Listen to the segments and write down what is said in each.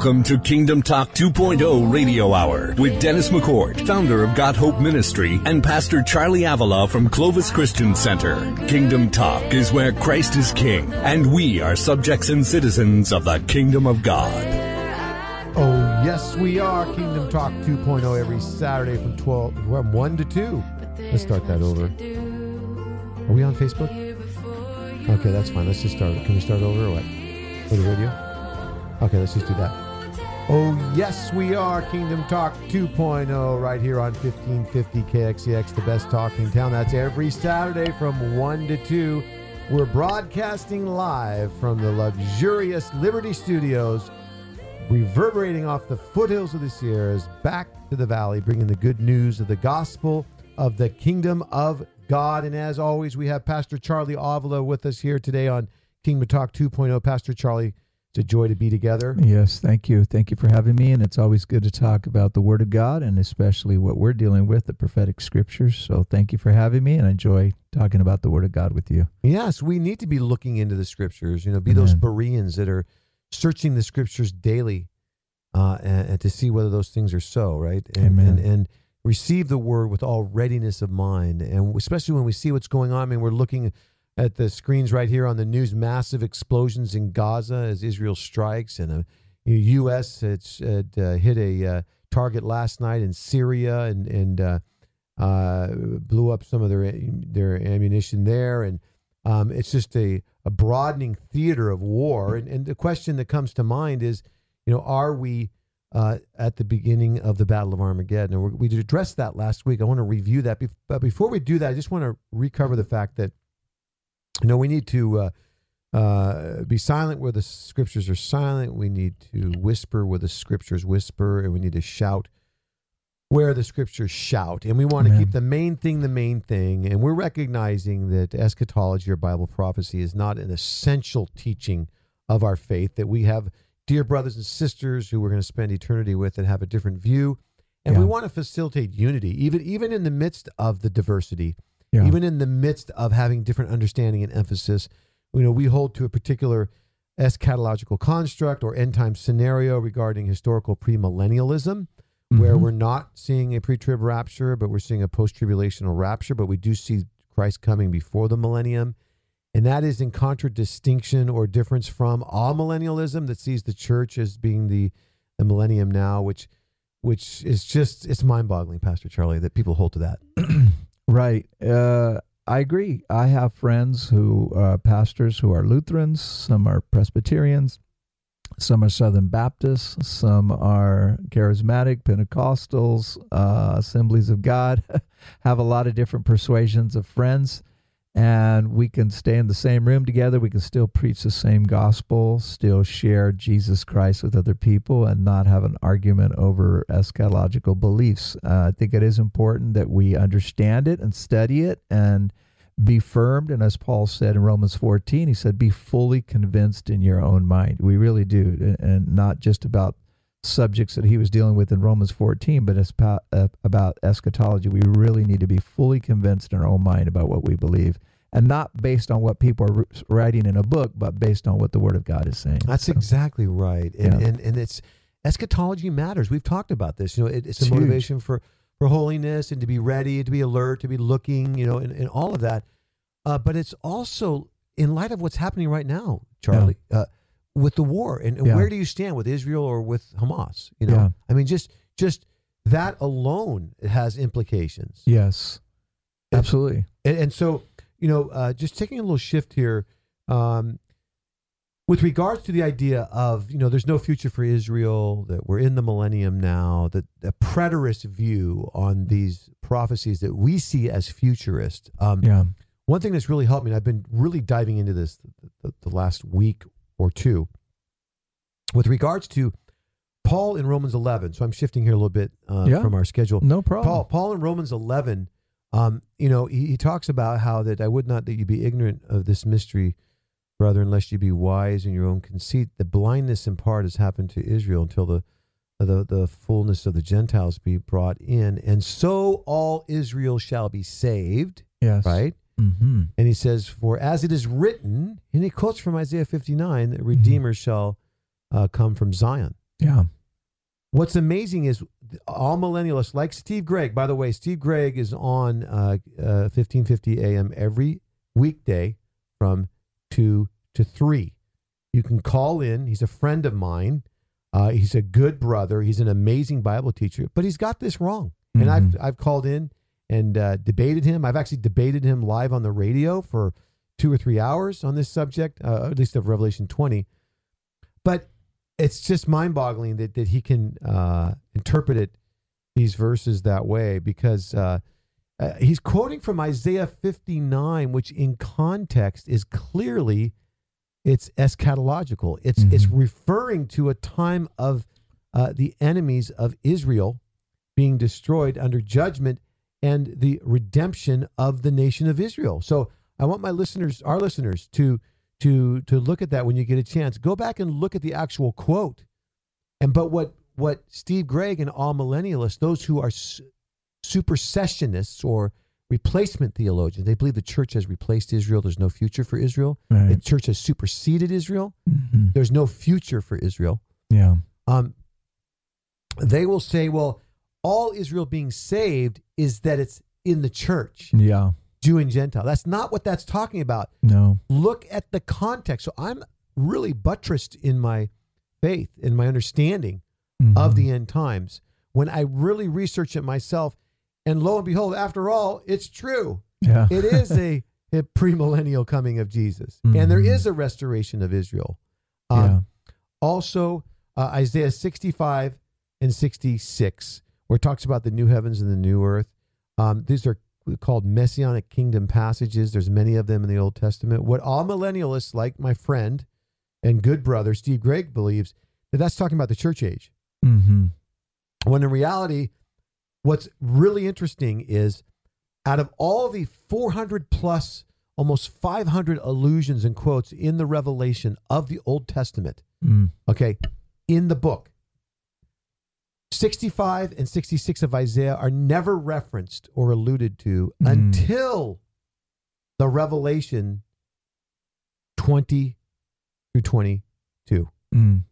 Welcome to Kingdom Talk 2.0 Radio Hour with Dennis McCord, founder of God Hope Ministry, and Pastor Charlie Avila from Clovis Christian Center. Kingdom Talk is where Christ is King, and we are subjects and citizens of the Kingdom of God. Oh, yes, we are. Kingdom Talk 2.0 every Saturday from 12, from 1 to 2. Let's start that over. Are we on Facebook? Okay, that's fine. Let's just start. Can we start over or what? For the radio? Okay, let's just do that. Oh, yes, we are Kingdom Talk 2.0 right here on 1550 KXEX, the best talking town. That's every Saturday from 1 to 2. We're broadcasting live from the luxurious Liberty Studios, reverberating off the foothills of the Sierras back to the valley, bringing the good news of the gospel of the kingdom of God. And as always, we have Pastor Charlie Avila with us here today on Kingdom Talk 2.0. Pastor Charlie, it's a joy to be together. Yes, thank you. Thank you for having me. And it's always good to talk about the Word of God and especially what we're dealing with, the prophetic scriptures. So thank you for having me and I enjoy talking about the Word of God with you. Yes, we need to be looking into the scriptures, you know, be those Bereans that are searching the scriptures daily uh, and, and, to see whether those things are so, right? And, Amen. And, and receive the word with all readiness of mind. And especially when we see what's going on, I mean, we're looking at the screens right here on the news massive explosions in Gaza as Israel strikes, and a U.S. It's had, uh, hit a uh, target last night in Syria and and uh, uh, blew up some of their their ammunition there, and um, it's just a, a broadening theater of war. And, and the question that comes to mind is, you know, are we uh, at the beginning of the Battle of Armageddon? And we addressed that last week. I want to review that, but before we do that, I just want to recover the fact that you know, we need to uh, uh, be silent where the scriptures are silent. We need to whisper where the scriptures whisper, and we need to shout where the scriptures shout. And we want to keep the main thing the main thing. And we're recognizing that eschatology or Bible prophecy is not an essential teaching of our faith, that we have dear brothers and sisters who we're going to spend eternity with that have a different view. And yeah. we want to facilitate unity, even even in the midst of the diversity yeah. even in the midst of having different understanding and emphasis. You know, we hold to a particular eschatological construct or end time scenario regarding historical premillennialism, mm-hmm. where we're not seeing a pre trib rapture, but we're seeing a post tribulational rapture, but we do see Christ coming before the millennium. And that is in contradistinction or difference from amillennialism that sees the church as being the, the millennium now, which which is just it's mind boggling, Pastor Charlie, that people hold to that. Right. Uh, I agree. I have friends who are uh, pastors who are Lutherans, some are Presbyterians, some are Southern Baptists, some are charismatic, Pentecostals, uh, Assemblies of God, have a lot of different persuasions of friends and we can stay in the same room together. We can still preach the same gospel, still share Jesus Christ with other people, and not have an argument over eschatological beliefs. Uh, I think it is important that we understand it and study it and be firmed. And as Paul said in Romans 14, he said, Be fully convinced in your own mind. We really do, and not just about subjects that he was dealing with in Romans 14, but it's about, uh, about eschatology. We really need to be fully convinced in our own mind about what we believe and not based on what people are writing in a book, but based on what the Word of God is saying. That's so, exactly right. And, yeah. and, and it's eschatology matters. We've talked about this. You know, it, it's, it's, a huge. motivation for, for holiness and to be ready, to be alert, to be looking, you know, and, and all of that. Uh, but it's also in light of what's happening right now, Charlie. Yeah. Uh, with the war and, and yeah. where do you stand with Israel or with Hamas? You know, yeah. I mean, just just that alone has implications. Yes, absolutely. And, and so, you know, uh, just taking a little shift here, um, with regards to the idea of you know, there's no future for Israel. That we're in the millennium now. That the preterist view on these prophecies that we see as futurist. Um, yeah. One thing that's really helped me, and I've been really diving into this the, the, the last week or two. With regards to Paul in Romans 11, so I'm shifting here a little bit uh, yeah, from our schedule. No problem. Paul, Paul in Romans 11, um, you know, he, he, talks about how that I would not that you be ignorant of this mystery, brother, unless you be wise in your own conceit. The blindness in part has happened to Israel until the the the fullness of the Gentiles be brought in, and so all Israel shall be saved. Yes. Right. Mm-hmm. And he says, For as it is written, and he quotes from Isaiah 59, that mm-hmm. Redeemer mm-hmm. shall uh, come from Zion. Yeah. What's amazing is amillennialists, like Steve Gregg. By the way, Steve Gregg is on uh, uh, fifteen fifty a.m. every weekday from two to three. You can call in. He's a friend of mine. Uh, he's a good brother. He's an amazing Bible teacher, but he's got this wrong. And I've Mhm. I've called in and uh, debated him. I've actually debated him live on the radio for two or three hours on this subject, uh, at least of Revelation twenty. But it's just mind-boggling that that he can uh, interpret it these verses that way because uh, uh, he's quoting from Isaiah 59, which in context is clearly it's eschatological. It's it's Mhm. referring to a time of uh, the enemies of Israel being destroyed under judgment and the redemption of the nation of Israel. So I want my listeners, our listeners, to to to look at that when you get a chance. Go back and look at the actual quote. And but what what Steve Gregg and amillennialists, those who are su- supersessionists or replacement theologians, they believe the church has replaced Israel. There's no future for Israel. The church has superseded Israel. Mhm. There's no future for Israel. Yeah. Um, they will say, well, all Israel being saved is that it's in the church, Yeah. Jew and Gentile. That's not what that's talking about. No. Look at the context. So I'm really buttressed in my faith and my understanding of Mhm. the end times when I really research it myself. And lo and behold, after all, it's true. Yeah. It is a, a premillennial coming of Jesus, and there Mhm. is a restoration of Israel. Um, yeah. Also, uh, Isaiah 65 and 66, where it talks about the new heavens and the new earth. Um, these are called messianic kingdom passages. There's many of them in the Old Testament. What amillennialists, like my friend and good brother Steve Gregg, believes that that's talking about the church age. Mm-hmm. When in reality, what's really interesting is out of all the 400 plus, almost 500 allusions and quotes in the revelation of the Old Testament, Mm. okay, in the book, 65 and 66 of Isaiah are never referenced or alluded to Mm. until the revelation 20 through 22. Mm.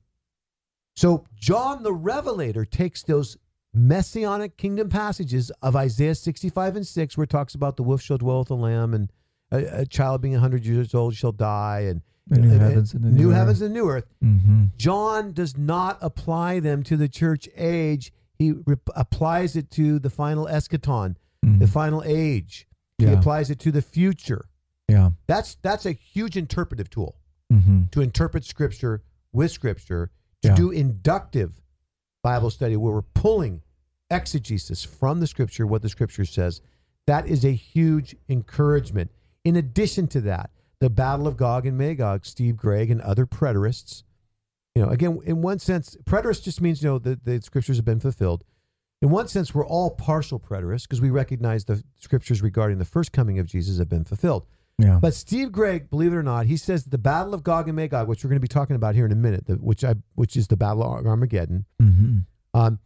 So John the Revelator takes those messianic kingdom passages of Isaiah 65 and 6, where it talks about the wolf shall dwell with the lamb and a, a child being 100 years old shall die and New heavens and new new heavens earth. and new earth. Mm-hmm. John does not apply them to the church age. He rep- applies it to the final eschaton, Mhm. the final age. He applies it to the future. Yeah. That's that's a huge interpretive tool Mm-hmm. to interpret scripture with scripture, to Yeah. do inductive Bible study where we're pulling exegesis from the scripture, what the scripture says. That is a huge encouragement. In addition to that, the Battle of Gog and Magog, Steve Gregg and other preterists, you know, again, in one sense, preterist just means, you know, the, the scriptures have been fulfilled. In one sense, we're all partial preterists because we recognize the scriptures regarding the first coming of Jesus have been fulfilled. Yeah. But Steve Gregg, believe it or not, he says the Battle of Gog and Magog, which we're going to be talking about here in a minute, the, which I which is the Battle of Armageddon. mm-hmm. Um,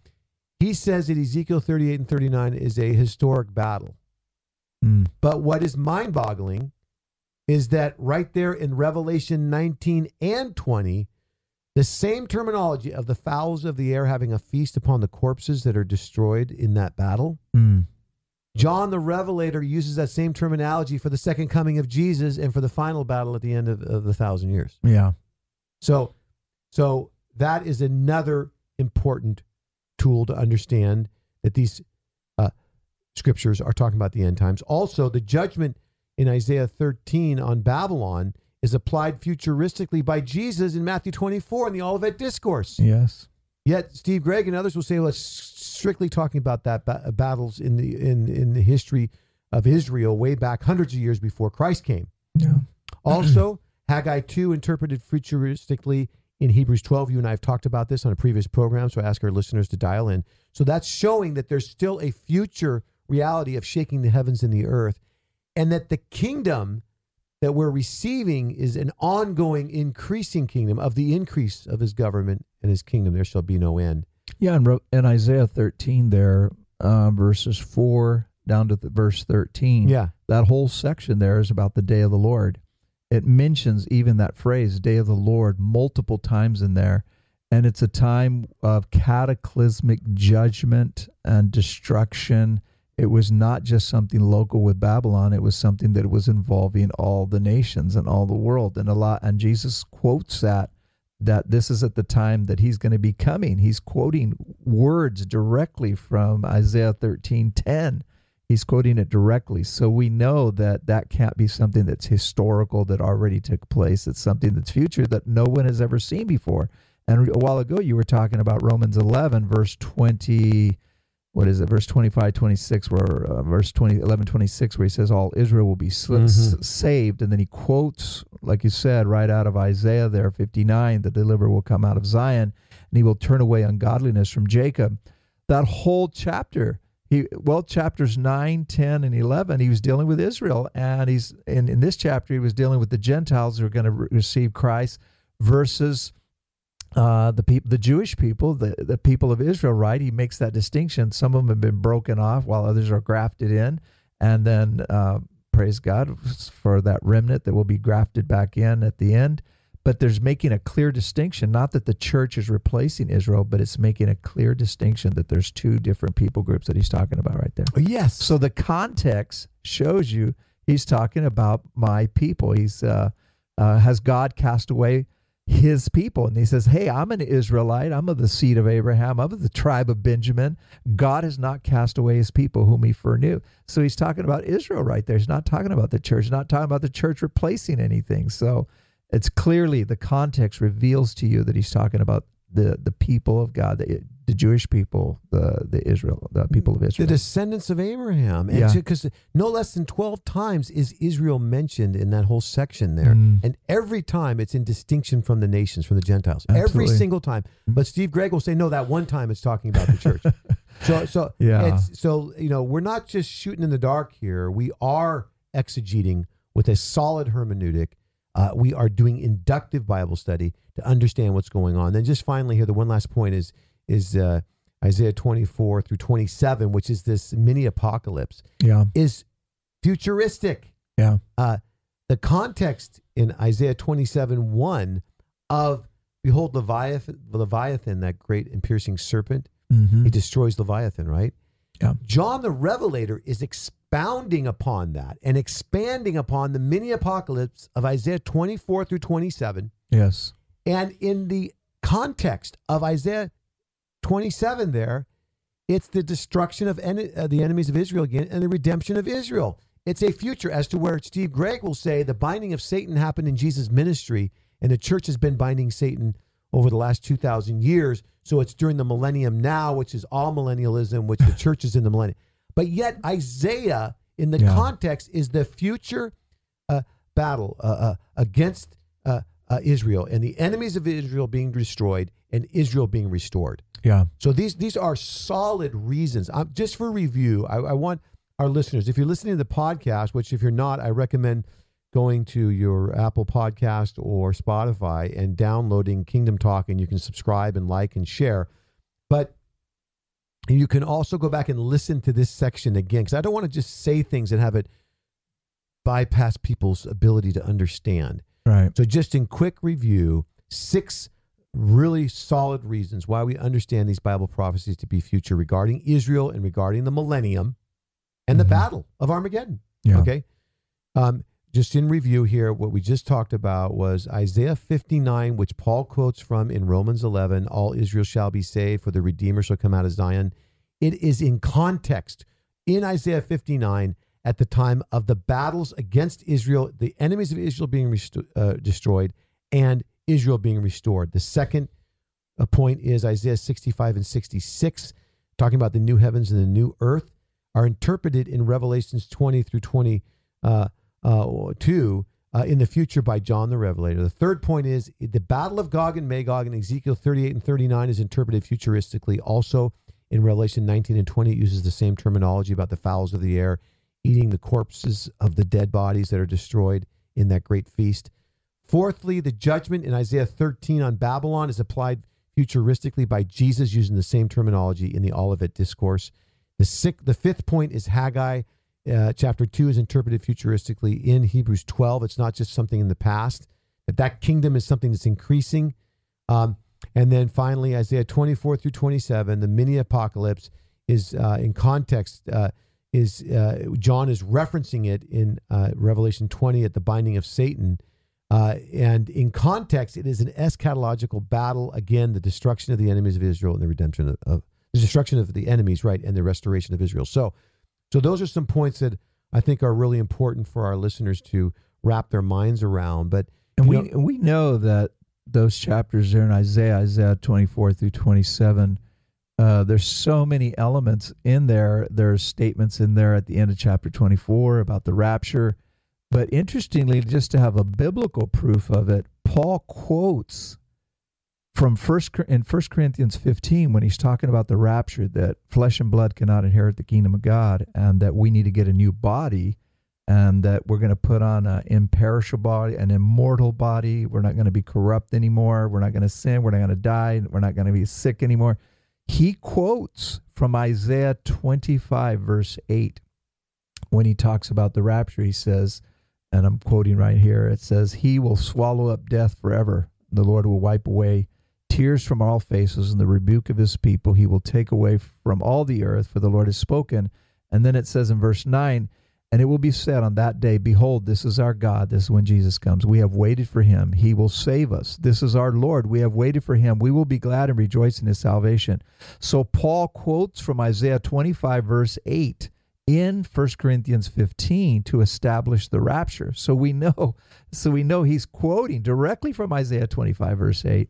he says that Ezekiel 38 and 39 is a historic battle. Mm. But what is mind-boggling is that right there in Revelation 19 and 20, the same terminology of the fowls of the air having a feast upon the corpses that are destroyed in that battle. Mm. John the Revelator uses that same terminology for the second coming of Jesus and for the final battle at the end of, of the thousand years. Yeah. So, so that is another important tool to understand that these uh, scriptures are talking about the end times. Also, the judgment in Isaiah 13 on Babylon is applied futuristically by Jesus in Matthew 24 in the Olivet Discourse. Yes. Yet Steve Gregg and others will say, well, it's strictly talking about that ba- battles in the in in the history of Israel way back hundreds of years before Christ came. Yeah. Also, Haggai 2 interpreted futuristically in Hebrews 12. You and I have talked about this on a previous program, so I ask our listeners to dial in. So that's showing that there's still a future reality of shaking the heavens and the earth, and that the kingdom that we're receiving is an ongoing, increasing kingdom of the increase of his government and his kingdom. There shall be no end. Yeah, and in Isaiah 13 there, uh, verses 4 down to the verse 13, Yeah. that whole section there is about the day of the Lord. It mentions even that phrase, day of the Lord, multiple times in there. and it's a time of cataclysmic judgment and destruction. It was not just something local with Babylon, it was something that was involving all the nations and all the world. And a lot and Jesus quotes that that this is at the time that he's going to be coming. He's quoting words directly from Isaiah 13:10. He's quoting it directly. So we know that that can't be something that's historical that already took place. It's something that's future that no one has ever seen before. And a while ago you were talking about Romans 11 verse 20 what is it verse 25 26 where uh, verse 20 11 26 where he says all israel will be sl- Mhm. s- saved and then he quotes like you said right out of isaiah there 59 the deliverer will come out of zion and he will turn away ungodliness from jacob that whole chapter he well chapters 9 10 and 11 he was dealing with israel and he's in, in this chapter he was dealing with the gentiles who are going to re- receive christ versus uh, the people, the Jewish people, the the people of Israel, right? He makes that distinction. Some of them have been broken off, while others are grafted in, and then uh, praise God for that remnant that will be grafted back in at the end. But there's making a clear distinction, not that the church is replacing Israel, but it's making a clear distinction that there's two different people groups that he's talking about right there. Yes. So the context shows you he's talking about my people. He's uh, uh, has God cast away his people, and he says, "Hey, I'm an Israelite. I'm of the seed of Abraham. I'm of the tribe of Benjamin. God has not cast away his people, whom he foreknew." So he's talking about Israel right there. He's not talking about the church. He's not talking about the church replacing anything. So it's clearly the context reveals to you that he's talking about the the people of God, the, the Jewish people, the the Israel, the people of Israel, the descendants of Abraham. And Yeah. because no less than 12 times is Israel mentioned in that whole section there. Mm. And every time it's in distinction from the nations, from the Gentiles. Every single time. But Steve Gregg will say, no, that one time it's talking about the church. so, so, Yeah. it's, so, you know, we're not just shooting in the dark here. We are exegeting with a solid hermeneutic. Uh, we are doing inductive Bible study to understand what's going on. Then just finally here, the one last point is, is uh, Isaiah 24 through 27, which is this mini apocalypse, Yeah, is futuristic. yeah, Uh, the context in Isaiah 27 1 of Behold, Leviathan, Leviathan, that great and piercing serpent, mm-hmm. he destroys Leviathan, right? Yeah. John the Revelator is expounding upon that and expanding upon the mini apocalypse of Isaiah 24 through 27. yes, And in the context of Isaiah 27, there, it's the destruction of en- uh, the enemies of Israel again and the redemption of Israel. It's a future as to where Steve Gregg will say the binding of Satan happened in Jesus' ministry, and the church has been binding Satan over the last 2,000 years. So it's during the millennium now, which is amillennialism, which the church is in the millennium. But yet, Isaiah, in the Yeah. context, is the future uh, battle uh, uh, against uh, uh, Israel and the enemies of Israel being destroyed and Israel being restored. Yeah, So these these are solid reasons. Um, just for review, I, I want our listeners, if you're listening to the podcast, which if you're not, I recommend going to your Apple Podcast or Spotify and downloading Kingdom Talk, and you can subscribe and like and share. But you can also go back and listen to this section again because I don't want to just say things and have it bypass people's ability to understand. right, So, just in quick review, six really solid reasons why we understand these Bible prophecies to be future regarding Israel and regarding the millennium and the Mhm. battle of Armageddon. yeah, Okay. Um, just in review here, what we just talked about was Isaiah 59, which Paul quotes from in Romans 11 All Israel shall be saved, for the Redeemer shall come out of Zion. It is in context in Isaiah 59 at the time of the battles against Israel, the enemies of Israel being uh, destroyed, and Israel being restored. The second uh, point is Isaiah 65 and 66, talking about the new heavens and the new earth, are interpreted in Revelations 20 through 22 uh, uh, in the future by John the Revelator. The third point is the Battle of Gog and Magog in Ezekiel 38 and 39 is interpreted futuristically. Also in Revelation 19 and 20, it uses the same terminology about the fowls of the air eating the corpses of the dead bodies that are destroyed in that great feast. Fourthly, the judgment in Isaiah 13 on Babylon is applied futuristically by Jesus using the same terminology in the Olivet Discourse. The, sixth, the fifth point is Haggai. Uh, chapter 2 is interpreted futuristically in Hebrews 12. It's not just something in the past, that that kingdom is something that's increasing. Um, And then finally, Isaiah 24 through 27, the mini apocalypse is uh, in context. Uh, is uh, John is referencing it in uh, Revelation 20 at the binding of Satan. Uh, and in context, it is an eschatological battle. Again, the destruction of the enemies of Israel and the redemption of, of the destruction of the enemies, right, and the restoration of Israel. So, so those are some points that I think are really important for our listeners to wrap their minds around. But And we know- we know that those chapters there in Isaiah, Isaiah 24 through 27, uh, there's so many elements in there. There's statements in there at the end of chapter 24 about the rapture. But interestingly, just to have a biblical proof of it, Paul quotes from first in First Corinthians 15 when he's talking about the rapture that flesh and blood cannot inherit the kingdom of God and that we need to get a new body and that we're going to put on an imperishable body, an immortal body. We're not going to be corrupt anymore. We're not going to sin. We're not going to die. We're not going to be sick anymore. He quotes from Isaiah 25, verse 8, when he talks about the rapture. He says, and I'm quoting right here it says, He will swallow up death forever. The Lord will wipe away tears from all faces and the rebuke of his people. He will take away from all the earth, for the Lord has spoken. And then it says in verse 9, and it will be said on that day, Behold, this is our God. This is when Jesus comes. We have waited for him. He will save us. This is our Lord. We have waited for him. We will be glad and rejoice in his salvation. So Paul quotes from Isaiah 25, verse 8 in 1 Corinthians 15 to establish the rapture. So we know, so we know he's quoting directly from Isaiah 25, verse 8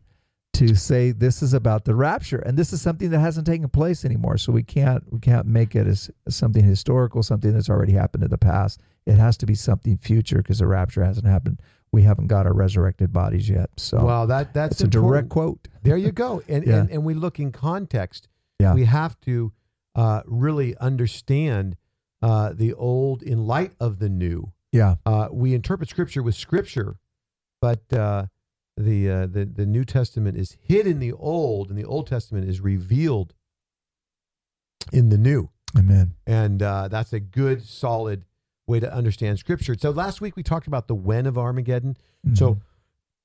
to say this is about the rapture and this is something that hasn't taken place anymore so we can't we can't make it as, as something historical something that's already happened in the past it has to be something future because the rapture hasn't happened we haven't got our resurrected bodies yet so Wow, that that's it's a direct quote There you go. And, Yeah. and and we look in context. Yeah. We have to uh, really understand uh, the old in light of the new. yeah Uh, we interpret Scripture with Scripture, but uh, the uh, the the New Testament is hid in the Old, and the Old Testament is revealed in the New. amen And uh, that's a good, solid way to understand Scripture. So last week we talked about the when of Armageddon. So,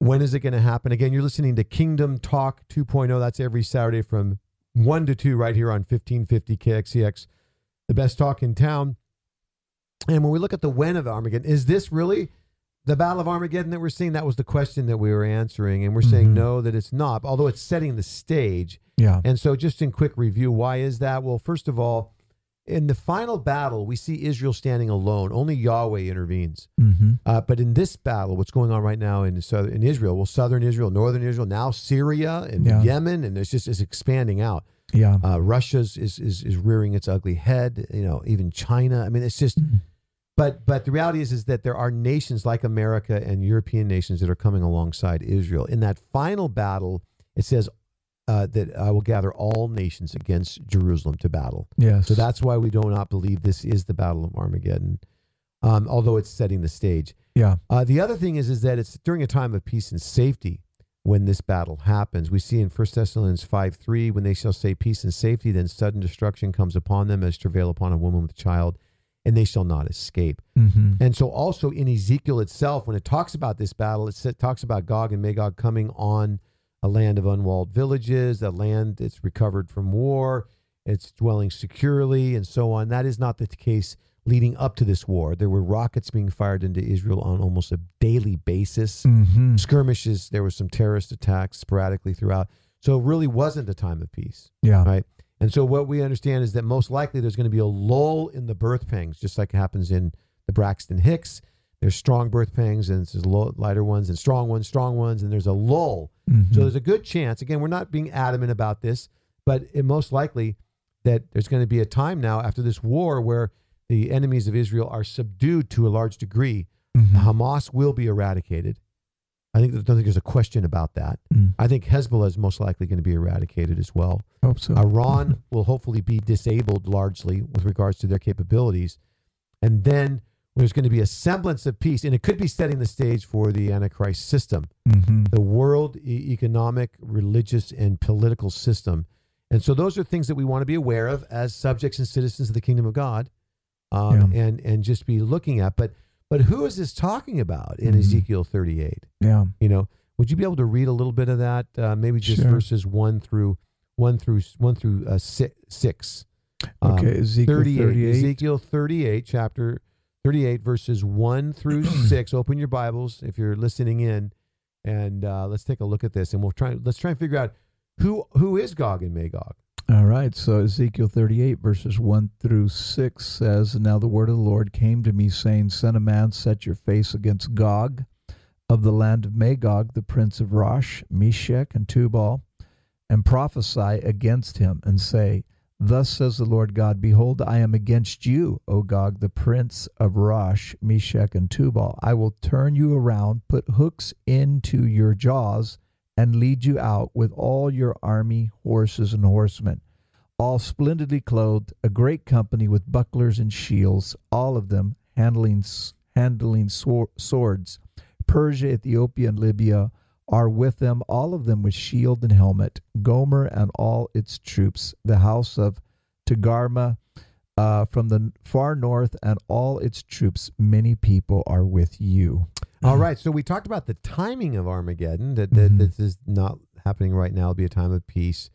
when is it going to happen? Again, you're listening to Kingdom Talk 2.0. That's every Saturday from 1 to 2 right here on 1550 KXEX, the best talk in town. And when we look at the when of Armageddon, is this really the Battle of Armageddon that we're seeing? That was the question that we were answering. And we're saying Mhm. no, that it's not, although it's setting the stage. yeah And so, just in quick review, why is that? Well, first of all, in the final battle, we see Israel standing alone. Only Yahweh intervenes. mm-hmm. Uh, but in this battle, what's going on right now in southern in Israel, well, southern Israel, northern Israel, now Syria and Yeah. Yemen, and it's just it's expanding out. Yeah Uh, Russia's is, is is rearing its ugly head. You know, even China. I mean, it's just. Mhm. But but the reality is is that there are nations like America and European nations that are coming alongside Israel. In that final battle, it says uh, that I will gather all nations against Jerusalem to battle. yes So that's why we do not believe this is the Battle of Armageddon, um, although it's setting the stage. yeah Uh, the other thing is, is that it's during a time of peace and safety when this battle happens. We see in 1 Thessalonians 5 3, when they shall say peace and safety, then sudden destruction comes upon them as travail upon a woman with a child, and they shall not escape. mm-hmm. And so, also in Ezekiel itself, when it talks about this battle, it talks about Gog and Magog coming on a land of unwalled villages, a land that's recovered from war, it's dwelling securely, and so on. That is not the case leading up to this war. There were rockets being fired into Israel on almost a daily basis. Mm-hmm. Skirmishes, there were some terrorist attacks sporadically throughout. So, it really wasn't a time of peace. yeah Right. And so what we understand is that most likely there's going to be a lull in the birth pangs, just like happens in the Braxton Hicks. There's strong birth pangs and there's lighter ones and strong ones, strong ones, and there's a lull. Mhm. So there's a good chance. Again, we're not being adamant about this, but it most likely that there's going to be a time now after this war where the enemies of Israel are subdued to a large degree. Mhm. Hamas will be eradicated. I think I don't think there's a question about that. Mm. I think Hezbollah is most likely going to be eradicated as well. hope so Iran will hopefully be disabled largely with regards to their capabilities. And then there's going to be a semblance of peace, and it could be setting the stage for the Antichrist system, mm-hmm. the world e- economic, religious, and political system. And so those are things that we want to be aware of as subjects and citizens of the kingdom of God, um, and and just be looking at. But but who is this talking about in Mhm. Ezekiel 38? yeah You know, Would you be able to read a little bit of that? Uh, maybe just Sure. verses one through one through one through uh, six. six. Um, Okay, Ezekiel 38, 38. Ezekiel 38, chapter 38, verses 1 through 6. Open your Bibles if you're listening in, and uh, let's take a look at this. And we'll try. Let's try and figure out who who is Gog and Magog. All right. So Ezekiel 38, verses 1 through 6 says, Now the word of the Lord came to me, saying, Son of man, set your face against Gog of the land of Magog, the prince of Rosh, Meshech, and Tubal, and prophesy against him, and say, Thus says the Lord God, Behold, I am against you, O Gog, the prince of Rosh, Meshech, and Tubal. I will turn you around, put hooks into your jaws, and lead you out with all your army, horses, and horsemen, all splendidly clothed, a great company with bucklers and shields, all of them handling handling swor- swords. Persia, Ethiopia, and Libya are with them, all of them with shield and helmet. Gomer and all its troops, the house of Togarmah uh, from the far north, and all its troops, many people are with you. All right. So we talked about the timing of Armageddon. That, that Mhm. this is not happening right now. It'll be a time of peace.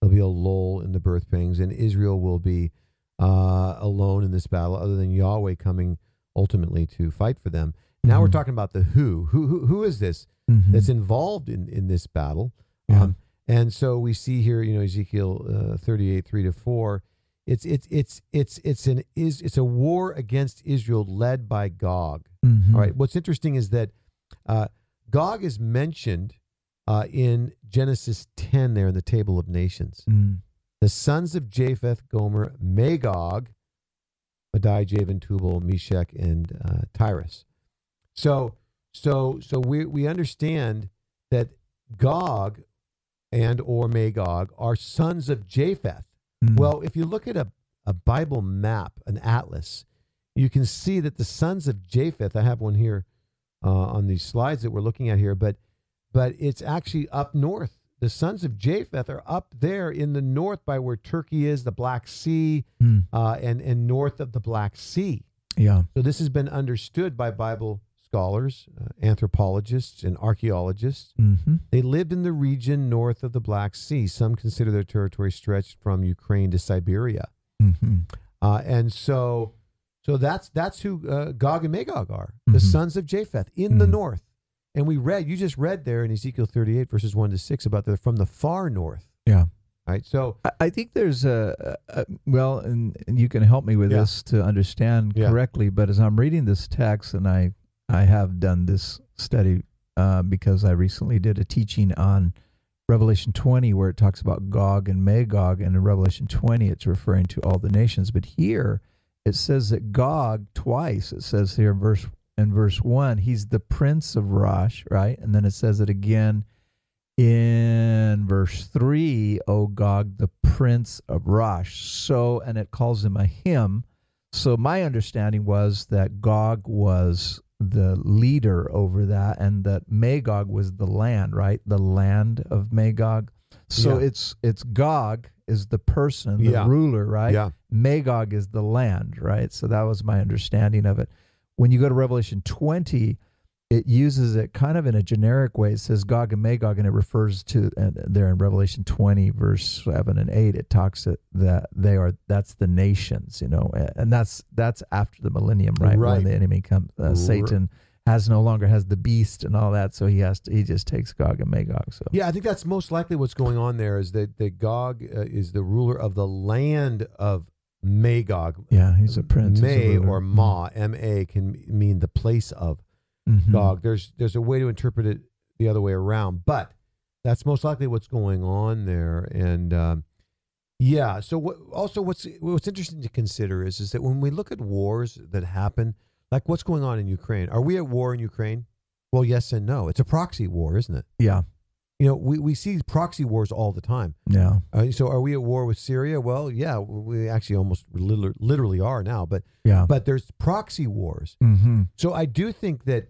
There'll be a lull in the birth pangs, and Israel will be uh, alone in this battle, other than Yahweh coming ultimately to fight for them. Now we're Mhm. talking about the who. Who who, who is this Mhm. that's involved in in this battle? Yeah. Um, and so we see here, you know, Ezekiel uh, 38, 3 to 4. It's it's it's it's it's an is it's a war against Israel led by Gog. Mhm. All right. What's interesting is that uh, Gog is mentioned uh, in Genesis 10 there in the table of nations. Mm. The sons of Japheth, Gomer, Magog, Madai, Javan, Tubal, Meshech, and uh, Tiras. So, so, so we we understand that Gog and or Magog are sons of Japheth. Mm. Well, if you look at a, a Bible map, an atlas, you can see that the sons of Japheth, I have one here uh, on these slides that we're looking at here, but but it's actually up north. The sons of Japheth are up there in the north by where Turkey is, the Black Sea, Mm. uh, and and north of the Black Sea. Yeah. So this has been understood by Bible scholars, uh, anthropologists, and archaeologists. hmm They lived in the region north of the Black Sea. Some consider their territory stretched from Ukraine to Siberia. hmm Uh, and so, so that's that's who uh, Gog and Magog are, the Mhm. sons of Japheth in the Mhm. north. And we read, you just read there in Ezekiel 38 verses one to six about the from the far north. Yeah. Right. So I, I think there's a, a well, and, and you can help me with Yeah. this to understand Yeah. correctly. But as I'm reading this text, and I I have done this study uh, because I recently did a teaching on Revelation 20 where it talks about Gog and Magog, and in Revelation 20 it's referring to all the nations. But here it says that Gog twice. It says here in verse in verse one, he's the prince of Rosh, right? And then it says it again in verse 3 o gog the prince of rosh so and it calls him a him so my understanding was that gog was the leader over that and that magog was the land right the land of magog so Yeah. it's it's gog is the person the Yeah. ruler right yeah, Magog is the land, right? So that was my understanding of it. When you go to Revelation 20, it uses it kind of in a generic way. It says Gog and Magog, and it refers to and there in Revelation 20, verse seven and eight. It talks that, they are that's the nations, you know, and that's that's after the millennium, right? Right. When the enemy comes, uh, Satan has no longer has the beast and all that, so he has to he just takes Gog and Magog. So yeah. I think that's most likely what's going on there is that that Gog uh, is the ruler of the land of Magog. yeah, he's a prince. he's a May or Ma, M A can mean the place of. Mhm. Gog. There's there's a way to interpret it the other way around, but that's most likely what's going on there. And um, yeah, so what, also what's what's interesting to consider is is that when we look at wars that happen, like what's going on in Ukraine, are we at war in Ukraine? Well, yes and no. It's a proxy war, isn't it? Yeah, You know, we, we see proxy wars all the time. yeah, Uh, so, are we at war with Syria? Well, yeah, we actually almost literally, literally are now. But yeah. but there's proxy wars. mm-hmm. So I do think that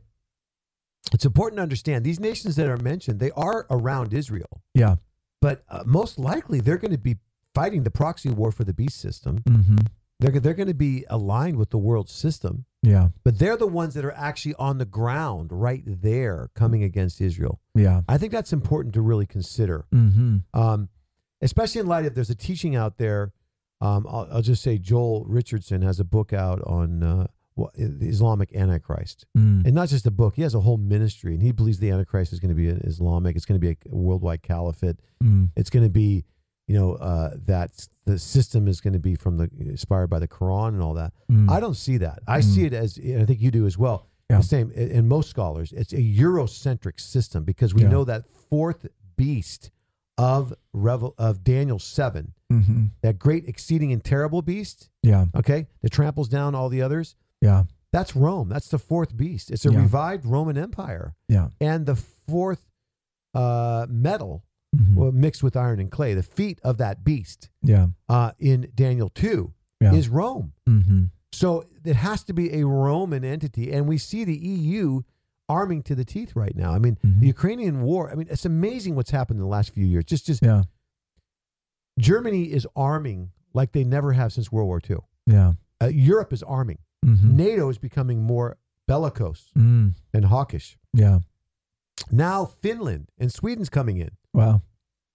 it's important to understand these nations that are mentioned, they are around Israel, Yeah. but uh, most likely they're going to be fighting the proxy war for the beast system. Mm-hmm. They're, they're going to be aligned with the world system. Yeah. but they're the ones that are actually on the ground right there coming against Israel. Yeah. I think that's important to really consider, Mm-hmm. um, especially in light of there's a teaching out there. Um, I'll, I'll just say Joel Richardson has a book out on uh, the Islamic Antichrist. Mm. And not just a book, he has a whole ministry, and he believes the Antichrist is going to be an Islamic. It's going to be a worldwide caliphate. Mm. It's going to be, you know, uh, that the system is going to be from the inspired by the Quran and all that. Mm. I don't see that. I Mm. see it as, and I think you do as well. Yeah. The same, and and most scholars, it's a Eurocentric system because we Yeah. know that fourth beast of Revel of Daniel seven, Mm-hmm. that great, exceeding, and terrible beast. Yeah. Okay, that tramples down all the others. Yeah. That's Rome. That's the fourth beast. It's a Yeah. revived Roman Empire, Yeah. and the fourth uh, metal Mhm. well, mixed with iron and clay, the feet of that beast Yeah. uh, in Daniel two Yeah. is Rome. Mm-hmm. So it has to be a Roman entity, and we see the EU arming to the teeth right now. I mean, Mhm. the Ukrainian war. I mean, it's amazing what's happened in the last few years. Just, just Yeah. Germany is arming like they never have since World War II. Yeah. Uh, Europe is arming. Mm-hmm. NATO is becoming more bellicose Mm. and hawkish. Yeah. Now Finland and Sweden's coming in. Wow.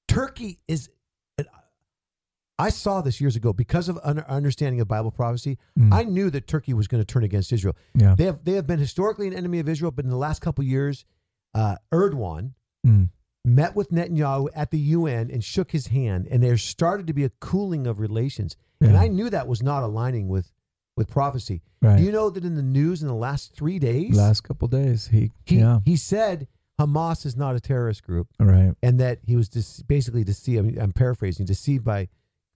Turkey is. I saw this years ago because of an understanding of Bible prophecy. Mm. I knew that Turkey was going to turn against Israel. yeah. They have they have been historically an enemy of Israel, but in the last couple of years, uh, Erdogan Mm. met with Netanyahu at the UN and shook his hand, and there started to be a cooling of relations. And I knew that was not aligning with with prophecy. Right. Do you know that in the news in the last three days, Last couple days, he. he yeah. he said Hamas is not a terrorist group, Right. and that he was dis- basically deceived. I mean, I'm paraphrasing, deceived by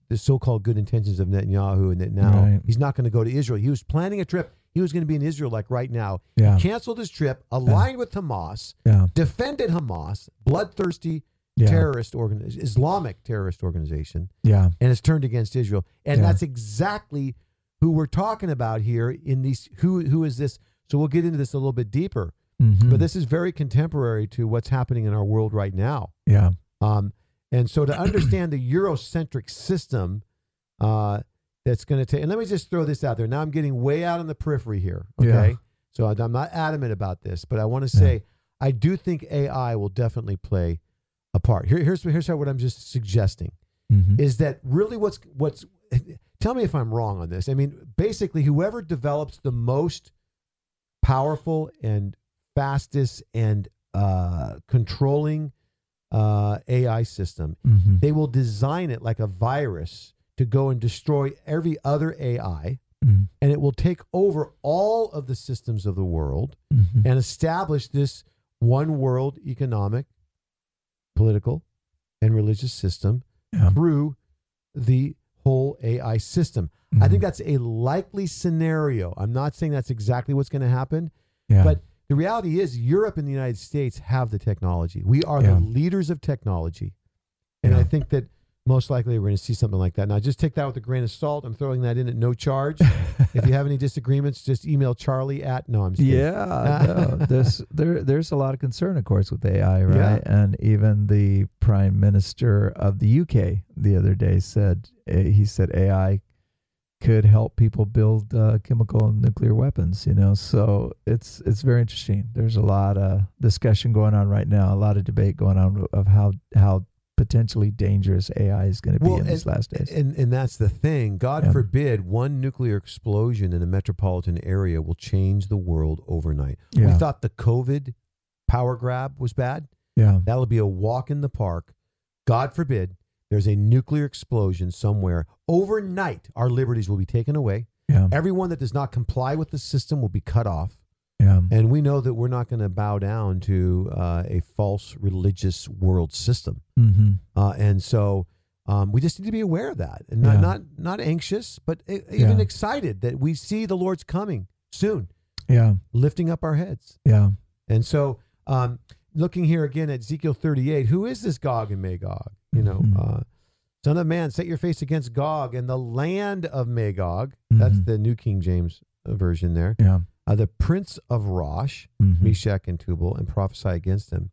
the so-called good intentions of Netanyahu, and that now Right. he's not going to go to Israel. He was planning a trip. He was going to be in Israel like right now. Yeah. He canceled his trip, aligned with Hamas, Yeah. defended Hamas, bloodthirsty Yeah. terrorist organization, Islamic terrorist organization, Yeah. and has turned against Israel. And Yeah. that's exactly who we're talking about here in these who who is this? So we'll get into this a little bit deeper. Mhm. But this is very contemporary to what's happening in our world right now. Yeah. Um, and so to understand the Eurocentric system uh, that's going to take, and let me just throw this out there. Now I'm getting way out on the periphery here. Okay. Yeah. So I'm not adamant about this, but I want to say I do think AI will definitely play a part. Here, here's here's how, what I'm just suggesting Mhm. is that really what's what's tell me if I'm wrong on this. I mean, basically whoever develops the most powerful and fastest and uh, controlling uh, AI system, Mhm. they will design it like a virus to go and destroy every other AI, Mhm. and it will take over all of the systems of the world Mhm. and establish this one world economic, political, and religious system Yeah. through the whole AI system. I think Mhm. that's a likely scenario. I'm not saying that's exactly what's going to happen, Yeah. but the reality is Europe and the United States have the technology. We are Yeah. the leaders of technology. And Yeah. I think that most likely we're going to see something like that. Now, just take that with a grain of salt. I'm throwing that in at no charge. if you have any disagreements, just email Charlie at. No, I'm just kidding. Yeah, no, there's there there's a lot of concern, of course, with AI, right? Yeah. And even the prime minister of the UK the other day said eh, he said AI could help people build uh, chemical and nuclear weapons. You know, so it's it's very interesting. There's a lot of discussion going on right now, a lot of debate going on of how how potentially dangerous AI is going to be Well, in these last days. And, and that's the thing. God Yeah. forbid one nuclear explosion in a metropolitan area will change the world overnight. We thought the COVID power grab was bad. yeah, That'll be a walk in the park. God forbid there's a nuclear explosion somewhere. Overnight, our liberties will be taken away. yeah, Everyone that does not comply with the system will be cut off. Yeah, And we know that we're not going to bow down to uh, a false religious world system. hmm Uh, and so um, we just need to be aware of that and not, Yeah. not, not anxious, but even Yeah. excited that we see the Lord's coming soon, yeah, lifting up our heads. yeah, And so, um, looking here again at Ezekiel 38, who is this Gog and Magog? You know, Mhm. uh, son of man, set your face against Gog and the land of Magog. That's Mhm. the New King James uh, version there. yeah. Uh, the prince of Rosh, Mhm. Meshech and Tubal, and prophesy against him.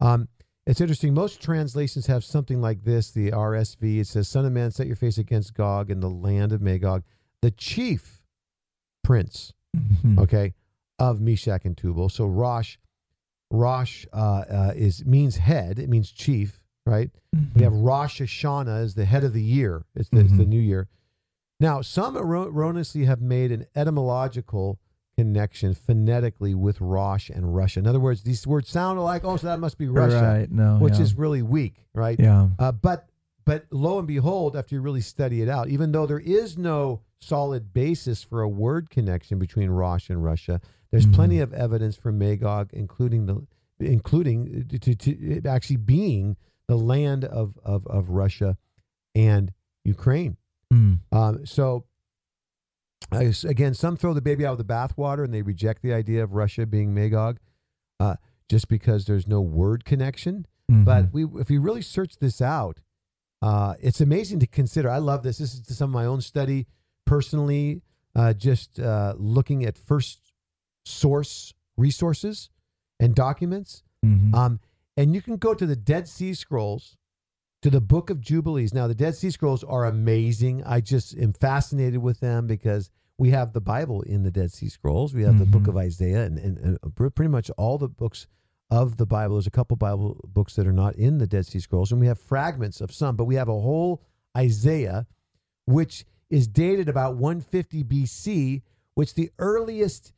Um, it's interesting. Most translations have something like this. The RSV it says, "Son of man, set your face against Gog in the land of Magog, the chief prince Mhm. okay, of Meshech and Tubal. So Rosh, Rosh uh, uh, is means head. It means chief, right? We have Rosh Hashanah as the head of the year. It's the, it's the Mhm. new year. Now, some erroneously have made an etymological connection phonetically with Rosh and Russia. In other words, these words sound alike. Oh, so that must be Russia, Right. No. which yeah. is really weak, right? yeah. Uh, but but lo and behold, after you really study it out, even though there is no solid basis for a word connection between Rosh and Russia, there's Mhm. plenty of evidence for Magog, including the including to, to, to actually being the land of, of of Russia and Ukraine. Mm. Um, so. I again, some throw the baby out with the bathwater and they reject the idea of Russia being Magog, uh, just because there's no word connection. But Mhm. we, if we really search this out, uh, it's amazing to consider. I love this. This is some of my own study personally, uh, just uh, looking at first source resources and documents. Mhm. Um, and you can go to the Dead Sea Scrolls, to the Book of Jubilees. Now, the Dead Sea Scrolls are amazing. I just am fascinated with them because we have the Bible in the Dead Sea Scrolls. We have the Book Mhm. of Isaiah and, and, and pretty much all the books of the Bible. There's a couple Bible books that are not in the Dead Sea Scrolls, and we have fragments of some, but we have a whole Isaiah, which is dated about 150 BC, which the earliest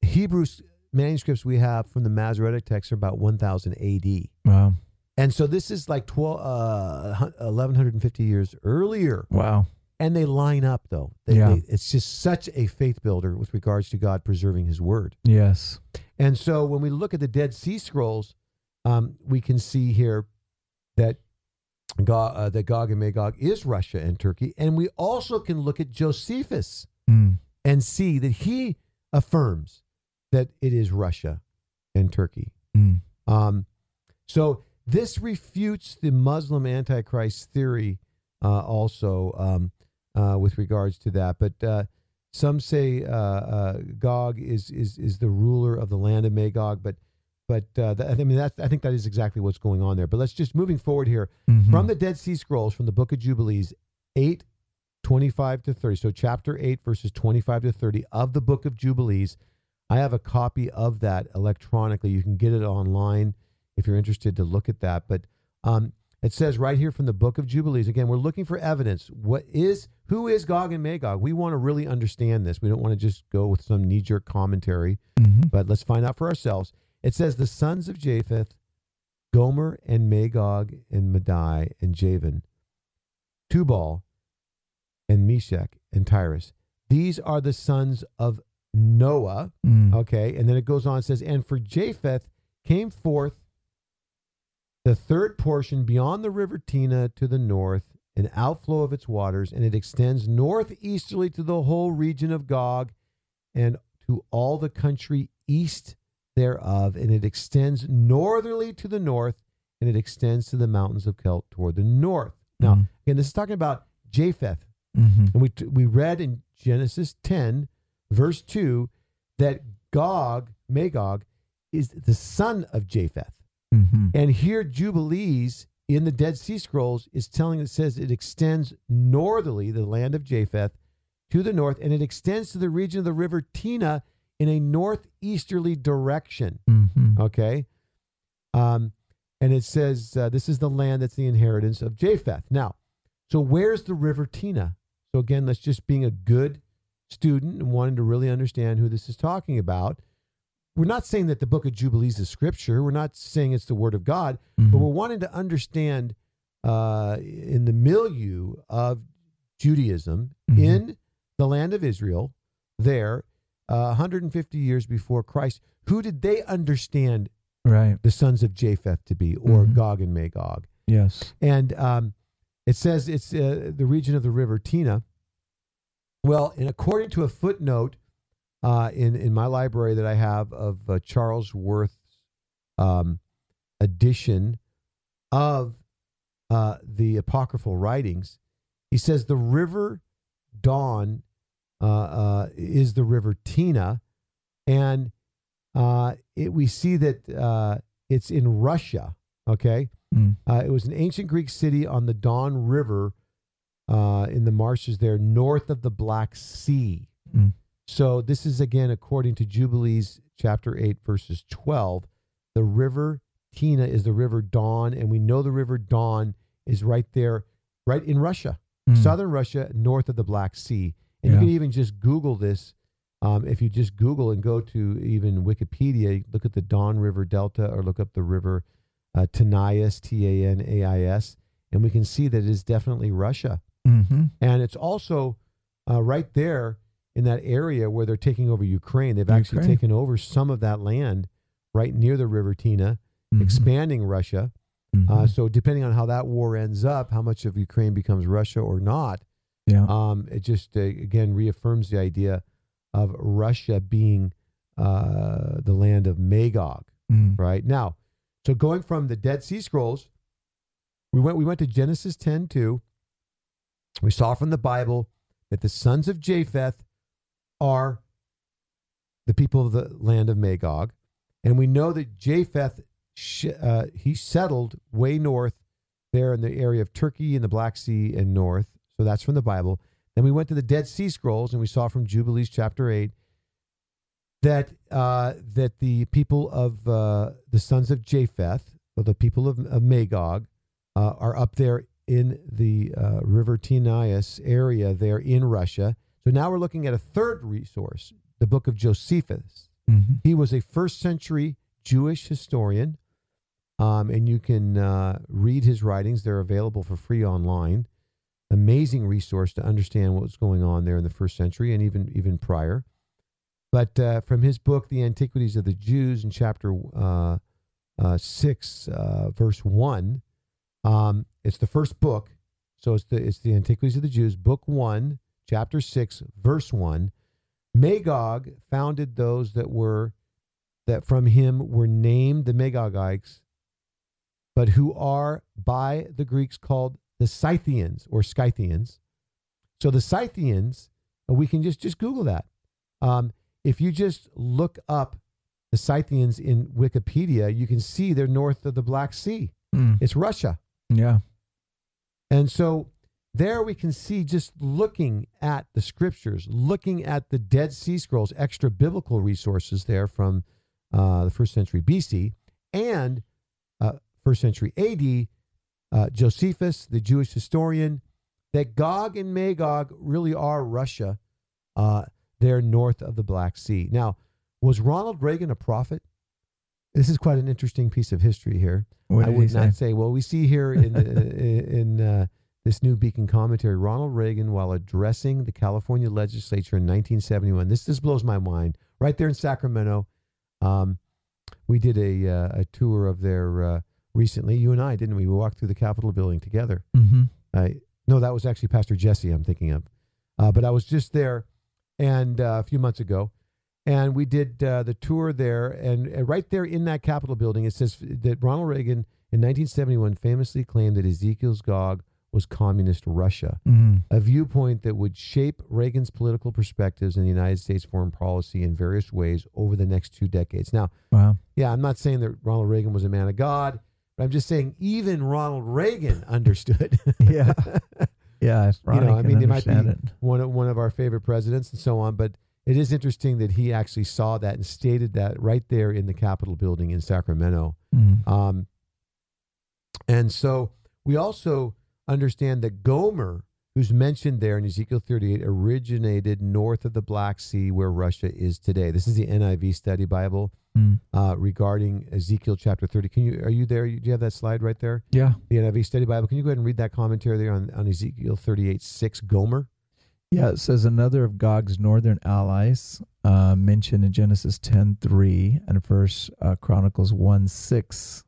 Hebrew manuscripts we have from the Masoretic text are about 1000 AD. Wow. And so this is like 12, uh, 1150 years earlier. Wow. And they line up, though. They, Yeah. they- it's just such a faith builder with regards to God preserving his word. Yes. And so when we look at the Dead Sea Scrolls, um, we can see here that Gog, uh, that Gog and Magog is Russia and Turkey. And we also can look at Josephus Mm. and see that he affirms that it is Russia and Turkey. Mm. Um, so this refutes the Muslim Antichrist theory uh, also um, uh, with regards to that. But uh, some say uh, uh, Gog is, is is the ruler of the land of Magog, but but uh, that, I mean that I think that is exactly what's going on there. But let's just moving forward here Mhm. from the Dead Sea Scrolls from the Book of Jubilees, eight. 25 to 30. So, chapter 8, verses 25 to 30 of the book of Jubilees. I have a copy of that electronically. You can get it online if you're interested to look at that. But um, it says right here from the book of Jubilees. Again, we're looking for evidence. What is who is Gog and Magog? We want to really understand this. We don't want to just go with some knee jerk commentary, Mhm. but let's find out for ourselves. It says the sons of Japheth, Gomer and Magog and Madai and Javan, Tubal and Meshech and Tiras. These are the sons of Noah. Mm. Okay. And then it goes on and says, And for Japheth came forth the third portion beyond the river Tina to the north, an outflow of its waters, and it extends northeasterly to the whole region of Gog and to all the country east thereof, and it extends northerly to the north, and it extends to the mountains of Kelt toward the north. Now, Mhm. again, this is talking about Japheth. Mhm. And we, t- we read in Genesis 10, verse 2, that Gog, Magog, is the son of Japheth. Mhm. And here, Jubilees in the Dead Sea Scrolls is telling, it says it extends northerly, the land of Japheth, to the north, and it extends to the region of the river Tina in a northeasterly direction. Mhm. Okay. Um, and it says uh, this is the land that's the inheritance of Japheth. Now, so where's the river Tina? So again, let's just being a good student and wanting to really understand who this is talking about. We're not saying that the book of Jubilees is scripture. We're not saying it's the word of God, but Mhm. we're wanting to understand uh, in the milieu of Judaism Mhm. in the land of Israel, there, uh, 150 years before Christ, who did they understand Right. the sons of Japheth to be, or Mhm. Gog and Magog? Yes. And um, it says it's uh, the region of the river Tina. Well, and according to a footnote uh, in in my library that I have of uh, Charlesworth's um, edition of uh, the apocryphal writings, he says the river Don uh, uh, is the river Tina, and uh, it, we see that uh, it's in Russia. Okay. Mm. Uh, it was an ancient Greek city on the Don River uh, in the marshes there, north of the Black Sea. Mm. So this is again according to Jubilees chapter 8 verses 12. The river Tina is the river Don and we know the river Don is right there right in Russia. Mm. Southern Russia north of the Black Sea. And Yeah. you can even just Google this. Um, if you just Google and go to even Wikipedia, look at the Don River Delta or look up the river uh, Tanais, T A N A I S, and we can see that it is definitely Russia. hmm And it's also uh, right there in that area where they're taking over Ukraine. They've actually taken over some of that land right near the River Tina, Mm-hmm. expanding Russia. Uh, so depending on how that war ends up, how much of Ukraine becomes Russia or not, yeah. um, it just uh, again reaffirms the idea of Russia being uh, the land of Magog. Mm. Right now, so going from the Dead Sea Scrolls, we went we went to Genesis ten two. We saw from the Bible that the sons of Japheth are the people of the land of Magog, and we know that Japheth uh, he settled way north there in the area of Turkey and the Black Sea and north. So that's from the Bible. Then we went to the Dead Sea Scrolls and we saw from Jubilees chapter eight that uh, that the people of uh, the sons of Japheth, or the people of, of Magog, uh, are up there in the uh, River Tinais area there in Russia. So now we're looking at a third resource, the book of Josephus. Mhm. He was a first century Jewish historian, um, and you can uh, read his writings. They're available for free online. Amazing resource to understand what was going on there in the first century and even even prior. But uh, from his book, The Antiquities of the Jews, in chapter uh, uh, six, uh, verse one, um, it's the first book. So it's the it's the Antiquities of the Jews, book one, chapter six, verse one. Magog founded those that were that from him were named the Magogites, but who are by the Greeks called the Scythians or Scythians. So the Scythians, uh, we can just just Google that. Um, if you just look up the Scythians in Wikipedia, you can see they're north of the Black Sea. Mm. It's Russia. Yeah. And so there we can see just looking at the scriptures, looking at the Dead Sea Scrolls, extra biblical resources there from uh, the first century BC and uh, first century AD, uh, Josephus, the Jewish historian, that Gog and Magog really are Russia. Uh, there north of the Black Sea. Now, was Ronald Reagan a prophet? This is quite an interesting piece of history here. What I would he not say? say. Well, we see here in in uh, this new Beacon commentary, Ronald Reagan, while addressing the California legislature in 1971, this this blows my mind. Right there in Sacramento, um, we did a uh, a tour of their uh, recently. You and I didn't we? We walked through the Capitol building together. Mm-hmm. Uh, no, that was actually Pastor Jesse. I'm thinking of, uh, but I was just there, and uh, a few months ago, and we did uh, the tour there, and, and right there in that Capitol building, it says that Ronald Reagan in 1971 famously claimed that Ezekiel's Gog was communist Russia, Mm-hmm. a viewpoint that would shape Reagan's political perspectives in the United States foreign policy in various ways over the next two decades. Now, Wow. yeah, I'm not saying that Ronald Reagan was a man of God, but I'm just saying even Ronald Reagan understood. Yeah. Yeah. You know, I mean, it might be- it. one of one of our favorite presidents and so on. But it is interesting that he actually saw that and stated that right there in the Capitol building in Sacramento. Mm. Um, and so we also understand that Gomer, who's mentioned there in Ezekiel 38, originated north of the Black Sea where Russia is today. This is the NIV Study Bible Mm. uh, regarding Ezekiel chapter 30. Can you are you there? Do you have that slide right there? Yeah. The NIV Study Bible. Can you go ahead and read that commentary there on, on Ezekiel 38, 6 Gomer? Yeah, it says another of Gog's northern allies, uh, mentioned in Genesis ten three and First uh, Chronicles one six,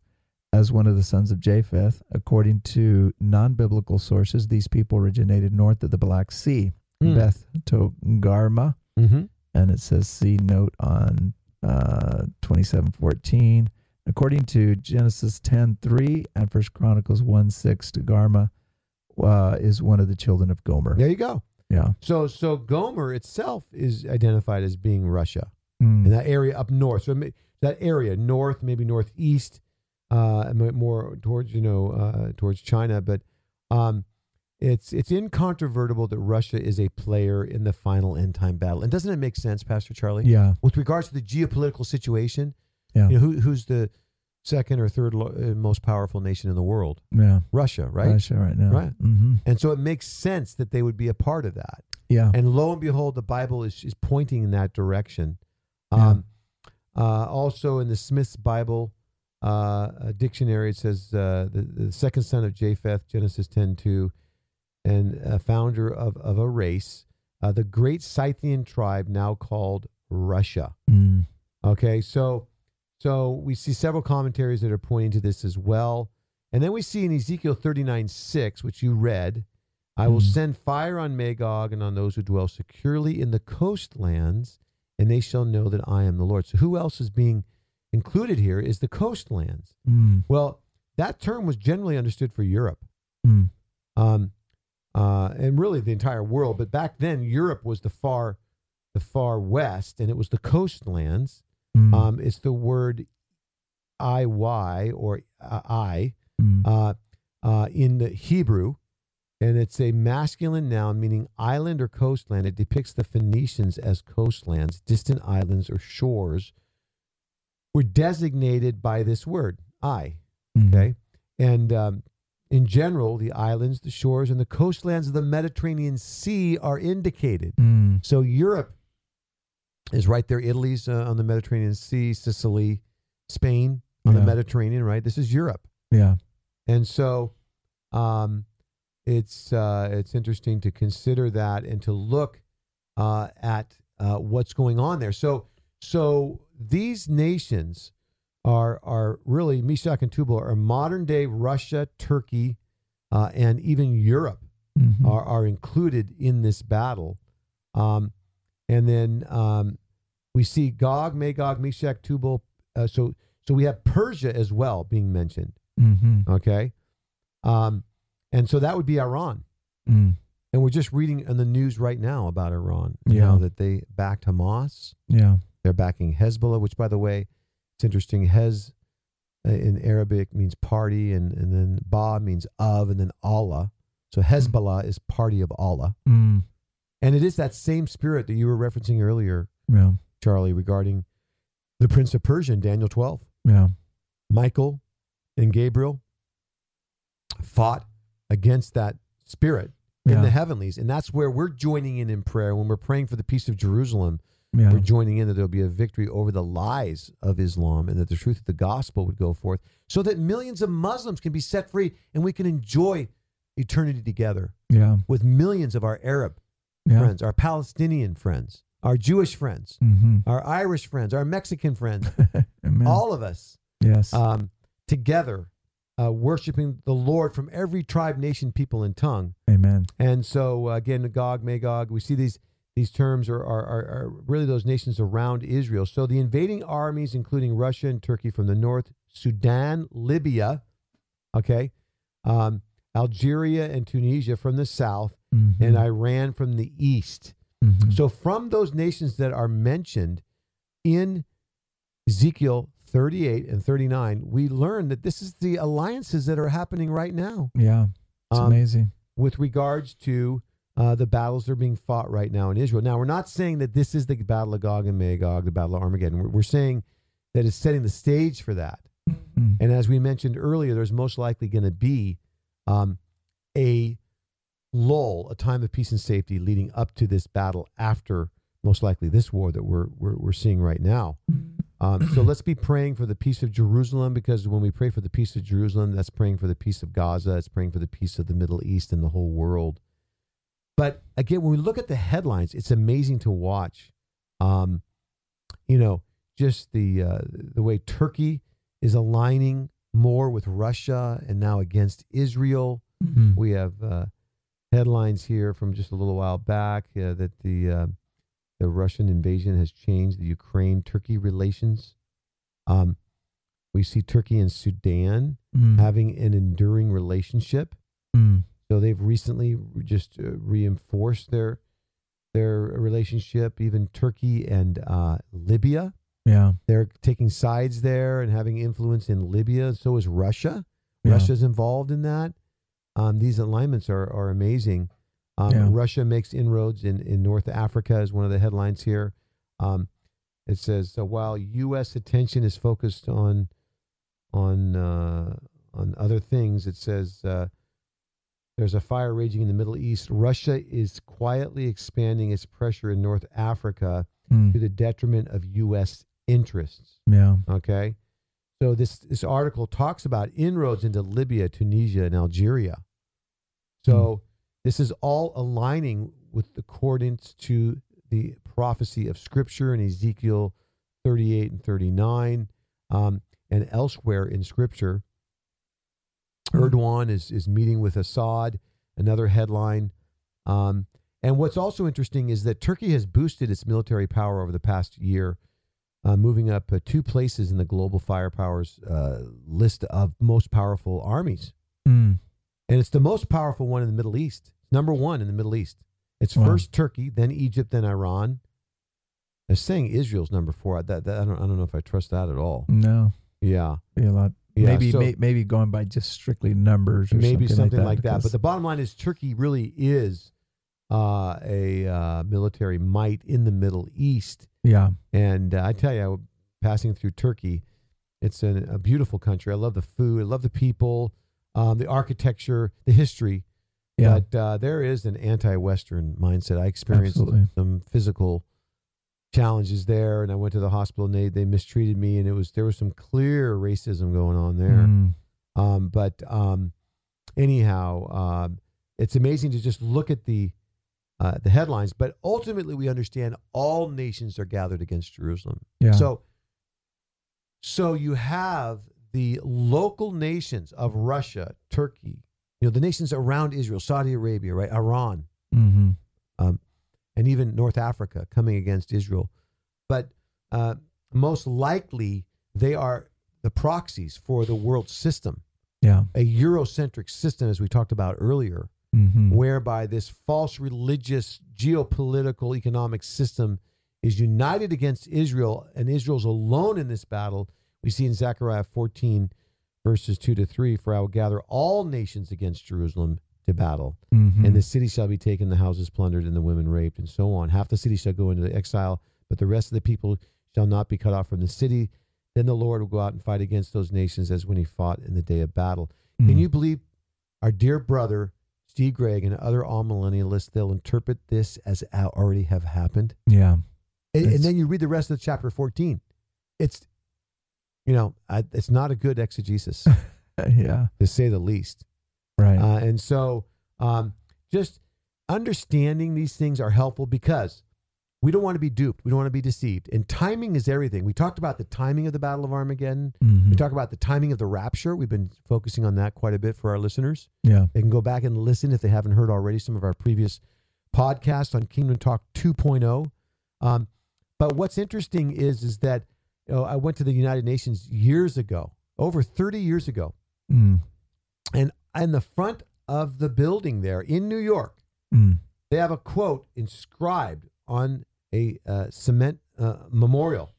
as one of the sons of Japheth. According to non-biblical sources, these people originated north of the Black Sea, Hmm. Beth Togarmah, Mm-hmm. and it says see note on uh, twenty seven fourteen. According to Genesis ten three and First Chronicles one six, Togarmah uh, is one of the children of Gomer. There you go. Yeah. So so Gomer itself is identified as being Russia Mm. in that area up north. So that area north, maybe northeast, uh, more towards you know uh, towards China, but um, it's it's incontrovertible that Russia is a player in the final end time battle. And doesn't it make sense, Pastor Charlie? Yeah. With regards to the geopolitical situation, Yeah. you know, who, who's the second or third lo- uh, most powerful nation in the world? Yeah. Russia, right? Russia right now. Right. Mm-hmm. And so it makes sense that they would be a part of that. Yeah. And lo and behold, the Bible is, is pointing in that direction. Yeah. Um, uh, also, in the Smith's Bible uh, uh, dictionary, it says uh, the, the second son of Japheth, Genesis 10 2, and a founder of, of a race, uh, the great Scythian tribe, now called Russia. Mm. Okay, so so we see several commentaries that are pointing to this as well. And then we see in Ezekiel 39 6, which you read, I will Mhm. send fire on Magog and on those who dwell securely in the coastlands, and they shall know that I am the Lord. So who else is being included here is the coastlands. Mm. Well, that term was generally understood for Europe. Mm. Um, uh, and really the entire world. But back then, Europe was the far, the far west, and it was the coastlands. Mm. Um, it's the word I Y or uh, I Mm. uh, uh, in the Hebrew, and it's a masculine noun meaning island or coastland. It depicts the Phoenicians as coastlands, distant islands or shores, were designated by this word I. Mhm. Okay, and um, in general, the islands, the shores, and the coastlands of the Mediterranean Sea are indicated. Mm. So Europe is right there. Italy's uh, on the Mediterranean Sea, Sicily, Spain on the Mediterranean, right? This is Europe, Yeah. and so um, it's uh, it's interesting to consider that and to look uh, at uh, what's going on there. So so these nations are are really Meshech and Tubal are modern day Russia, Turkey, uh, and even Europe Mhm. are, are included in this battle. Um, and then um, we see Gog, Magog, Meshech, Tubal. Uh, so so we have Persia as well being mentioned. Mhm. Okay, um, and so that would be Iran. Mm. And we're just reading in the news right now about Iran. Yeah. Now that they backed Hamas, Yeah. They're backing Hezbollah, which, by the way, it's interesting. Hez uh, in Arabic means party, and, and then Ba means of, and then Allah. So Hezbollah is party of Allah. Mm. And it is that same spirit that you were referencing earlier, Yeah. Charlie, regarding the Prince of Persia in Daniel 12. Yeah. Michael and Gabriel fought against that spirit in Yeah. the heavenlies. And that's where we're joining in in prayer. When we're praying for the peace of Jerusalem, Yeah. we're joining in that there'll be a victory over the lies of Islam and that the truth of the gospel would go forth so that millions of Muslims can be set free and we can enjoy eternity together Yeah. with millions of our Arab Yeah. friends, our Palestinian friends, our Jewish friends, Mm-hmm. our Irish friends, our Mexican friends, all of us yes. um, together, uh, worshiping the Lord from every tribe, nation, people, and tongue. Amen. And so, uh, again, Gog, Magog, we see these these terms are, are, are, are really those nations around Israel. So the invading armies, including Russia and Turkey from the north, Sudan, Libya, okay, um, Algeria and Tunisia from the south, Mhm. and Iran from the east. Mhm. So, from those nations that are mentioned in Ezekiel 38 and 39, we learn that this is the alliances that are happening right now yeah. It's um, amazing. with regards to uh, the battles that are being fought right now in Israel. Now, we're not saying that this is the Battle of Gog and Magog, the Battle of Armageddon. We're, we're saying that it's setting the stage for that. Mm. And as we mentioned earlier, there's most likely going to be um, a lull, a time of peace and safety leading up to this battle after most likely this war that we're, we're, we're seeing right now. Um, so let's be praying for the peace of Jerusalem because when we pray for the peace of Jerusalem, that's praying for the peace of Gaza, it's praying for the peace of the Middle East and the whole world. But again, when we look at the headlines, it's amazing to watch. Um, you know, just the uh, the way Turkey is aligning more with Russia and now against Israel. Mhm. We have uh, headlines here from just a little while back uh, that the uh, the Russian invasion has changed the Ukraine Turkey relations. Um, we see Turkey and Sudan Mm. having an enduring relationship. Mm. So they've recently just uh, reinforced their their relationship. Even Turkey and uh, Libya, Yeah. they're taking sides there and having influence in Libya. So is Russia. Yeah. Russia's involved in that. Um, these alignments are are amazing. Um, Yeah. Russia makes inroads in, in North Africa is one of the headlines here. Um, it says so while U.S. attention is focused on on uh, on other things, it says uh, there's a fire raging in the Middle East. Russia is quietly expanding its pressure in North Africa Mm. to the detriment of U.S. interests. Yeah. Okay. So this this article talks about inroads into Libya, Tunisia, and Algeria. So this is all aligning with accordance to the prophecy of Scripture in Ezekiel 38 and 39, um, and elsewhere in Scripture. Erdogan is is meeting with Assad. Another headline. Um, and what's also interesting is that Turkey has boosted its military power over the past year, uh, moving up uh, two places in the global firepower's uh, list of most powerful armies. Mm. And it's the most powerful one in the Middle East. Number one in the Middle East. It's Wow. first Turkey, then Egypt, then Iran. They're saying Israel's number four. That, that I don't I don't know if I trust that at all. No. Yeah, Be a lot. Yeah, maybe so- may, maybe going by just strictly numbers or maybe something, that. like that. But the bottom line is Turkey really is uh, a uh, military might in the Middle East. yeah. And uh, I tell you, passing through Turkey, it's an, a beautiful country. I love the food. I love the people, um, the architecture, the history. Yeah. But uh, there is an anti-Western mindset. I experienced Absolutely. some physical challenges there, and I went to the hospital, and they they mistreated me, and it was there was some clear racism going on there. Mm. Um, but um, anyhow, um, it's amazing to just look at the uh, the headlines. But ultimately, we understand all nations are gathered against Jerusalem. Yeah. So, so you have the local nations of Russia, Turkey, you know, the nations around Israel, Saudi Arabia, right, Iran, hmm um, and even North Africa coming against Israel. But uh, most likely, they are the proxies for the world system Yeah. a Eurocentric system, as we talked about earlier, hmm whereby this false religious, geopolitical, economic system is united against Israel, and Israel's alone in this battle. We see in Zechariah 14, verses 2 to 3 For I will gather all nations against Jerusalem to battle, hmm and the city shall be taken, the houses plundered, and the women raped, and so on. Half the city shall go into the exile, but the rest of the people shall not be cut off from the city. Then the Lord will go out and fight against those nations as when he fought in the day of battle. Mm. Can you believe our dear brother, Steve Gregg, and other amillennialists, they'll interpret this as already have happened? Yeah. And, and then you read the rest of chapter 14. It's, you know, I, it's not a good exegesis, yeah. to say the least. Right. Uh, and so um, just understanding these things are helpful because we don't want to be duped. We don't want to be deceived. And timing is everything. We talked about the timing of the Battle of Armageddon. Mhm. We talk about the timing of the rapture. We've been focusing on that quite a bit for our listeners. yeah. They can go back and listen if they haven't heard already some of our previous podcasts on Kingdom Talk 2.0. Um, but what's interesting is is that you know, I went to the United Nations years ago, over 30 years ago, Mm. and in the front of the building there in New York, Mm. they have a quote inscribed on a uh, cement uh, memorial.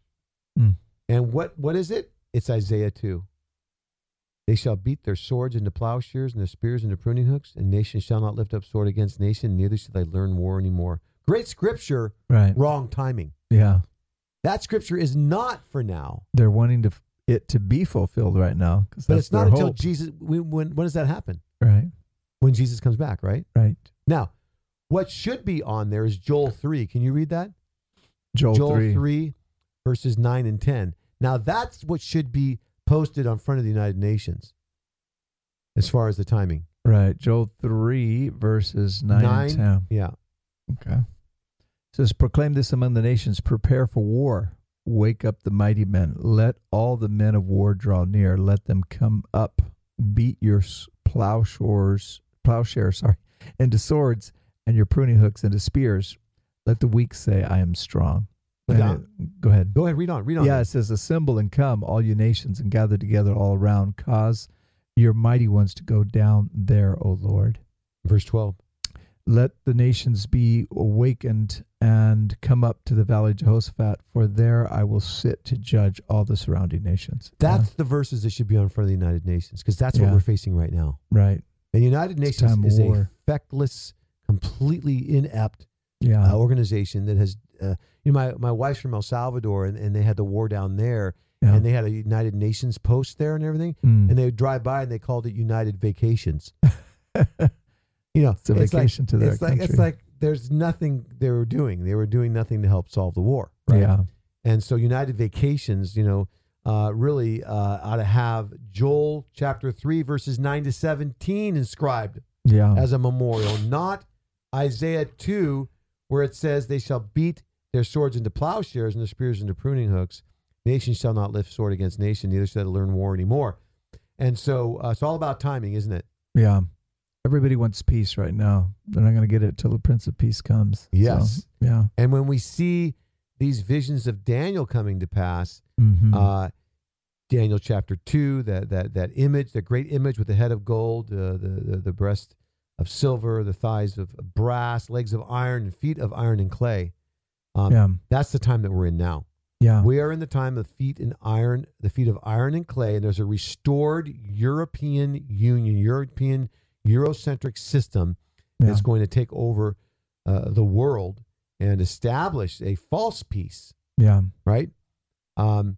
Mm. And what what is it? It's Isaiah 2. They shall beat their swords into plowshares and their spears into pruning hooks, and nation shall not lift up sword against nation, neither shall they learn war anymore. Great scripture, Right. wrong timing. Yeah. That scripture is not for now, They're wanting to it to be fulfilled right now. but that's it's not until hope. Jesus. When, when when does that happen? Right. When Jesus comes back, right? Right. Now, what should be on there is Joel three. Can you read that? Joel, Joel 3. 3. verses 9 and 10. Now, that's what should be posted on front of the United Nations as far as the timing. Right. Joel 3, verses 9, Nine. and 10. Yeah. Okay. It says, Proclaim this among the nations, prepare for war. Wake up the mighty men. Let all the men of war draw near. Let them come up. Beat your plowshares, plowshares, sorry, into swords, and your pruning hooks into spears. Let the weak say, I am strong. It- go ahead. Go ahead, read on. Read on. Yeah, it says, Assemble and come, all you nations, and gather together all around. Cause your mighty ones to go down there, O Lord. Verse 12. Let the nations be awakened and come up to the valley of Jehoshaphat, for there I will sit to judge all the surrounding nations. That's the verses that should be on front of the United Nations because that's Yeah. what we're facing right now. Right. And the United It's Nations is a war. feckless, completely inept Yeah. uh, organization that has. Uh, you know, my my wife's from El Salvador, and, and they had the war down there, yeah. and they had a United Nations post there and everything, Mm. and they would drive by and they called it United Vacations. You know, it's a like- vacation to their it's like country. it's like there's nothing they were doing. They were doing nothing to help solve the war. Right? Yeah. And so United Vacations, you know, uh, really uh, ought to have Joel chapter three verses nine to seventeen inscribed Yeah. as a memorial, not Isaiah two, where it says they shall beat their swords into plowshares and their spears into pruning hooks. Nation shall not lift sword against nation, neither shall they learn war anymore. And so uh, it's all about timing, isn't it? Yeah. Everybody wants peace right now. They're not going to get it till the Prince of Peace comes. So, Yes. yeah. And when we see these visions of Daniel coming to pass, hmm uh, Daniel chapter two, that that that image, the great image with the head of gold, uh, the, the the breast of silver, the thighs of brass, legs of iron, and feet of iron and clay. Um, yeah. That's the time that we're in now. Yeah. We are in the time of feet and iron, the feet of iron and clay, and there's a restored European Union, European Eurocentric system yeah. that's going to take over uh, the world and establish a false peace yeah. right? Um,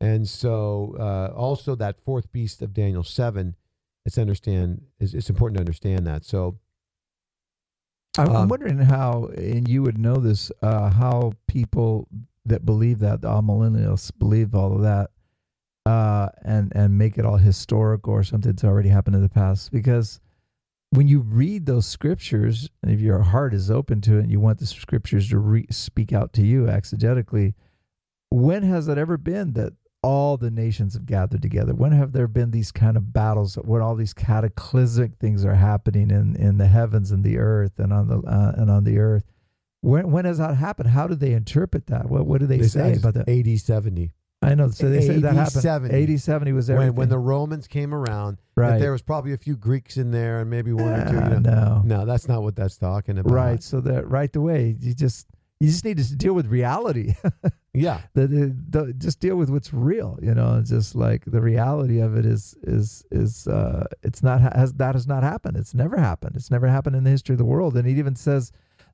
and so uh, also that fourth beast of Daniel seven, it's understand is it's important to understand that. So I'm, I'm Um, wondering how, and you would know this, uh, how people that believe that, the millennials believe all of that, uh, and and make it all historical or something that's already happened in the past. Because when you read those scriptures, and if your heart is open to it, and you want the scriptures to re- speak out to you exegetically, when has it ever been that all the nations have gathered together? When have there been these kind of battles when all these cataclysmic things are happening in, in the heavens and the earth and on the uh, and on the earth? When when has that happened? How do they interpret that? What what do they this say about that? AD seventy I know. So they say that happened. 70. 80, 70 was when when the Romans came around, that right. there was probably a few Greeks in there and maybe one or two. Ah, You know. no. No, that's not what that's talking about. Right. So that right away, you just you just need to deal with reality. Yeah. that it- the- just deal with what's real. You know, it's just like the reality of it is is is uh, it's not has that has not happened. It's never happened. It's never happened in the history of the world. And it even says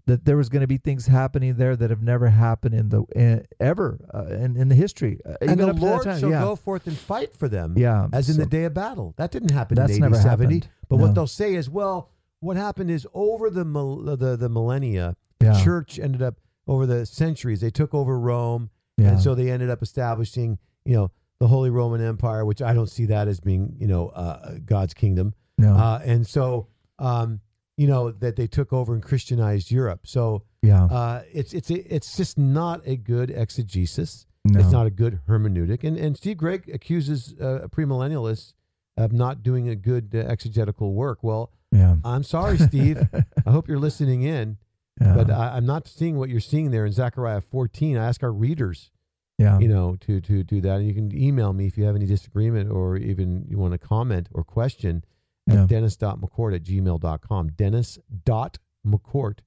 that there was going to be things happening there that have never happened in the in, ever uh, in in the history. Uh, And even the up to Lord time. shall yeah. go forth and fight for them, Yeah, as in the day of battle. That didn't happen that's in never AD seventy. happened. But No. what they'll say is, well, what happened is over the the the millennia, the Yeah. church ended up over the centuries. They took over Rome, Yeah. and so they ended up establishing, you know, the Holy Roman Empire, which I don't see that as being, you know, uh, God's kingdom. no. Uh, and so, um, you know, that they took over and Christianized Europe. So yeah. uh, it's it's it's just not a good exegesis. no. It's not a good hermeneutic. And and Steve Gregg accuses uh, premillennialists of not doing a good uh, exegetical work. Well, yeah. I'm sorry, Steve. I hope you're listening in, yeah. but I, I'm not seeing what you're seeing there in Zechariah 14. I ask our readers, yeah. you know, to to do that. And you can email me if you have any disagreement or even you want to comment or question at Yeah. dennis.mccourt at gmail.com. Dennis.mccourt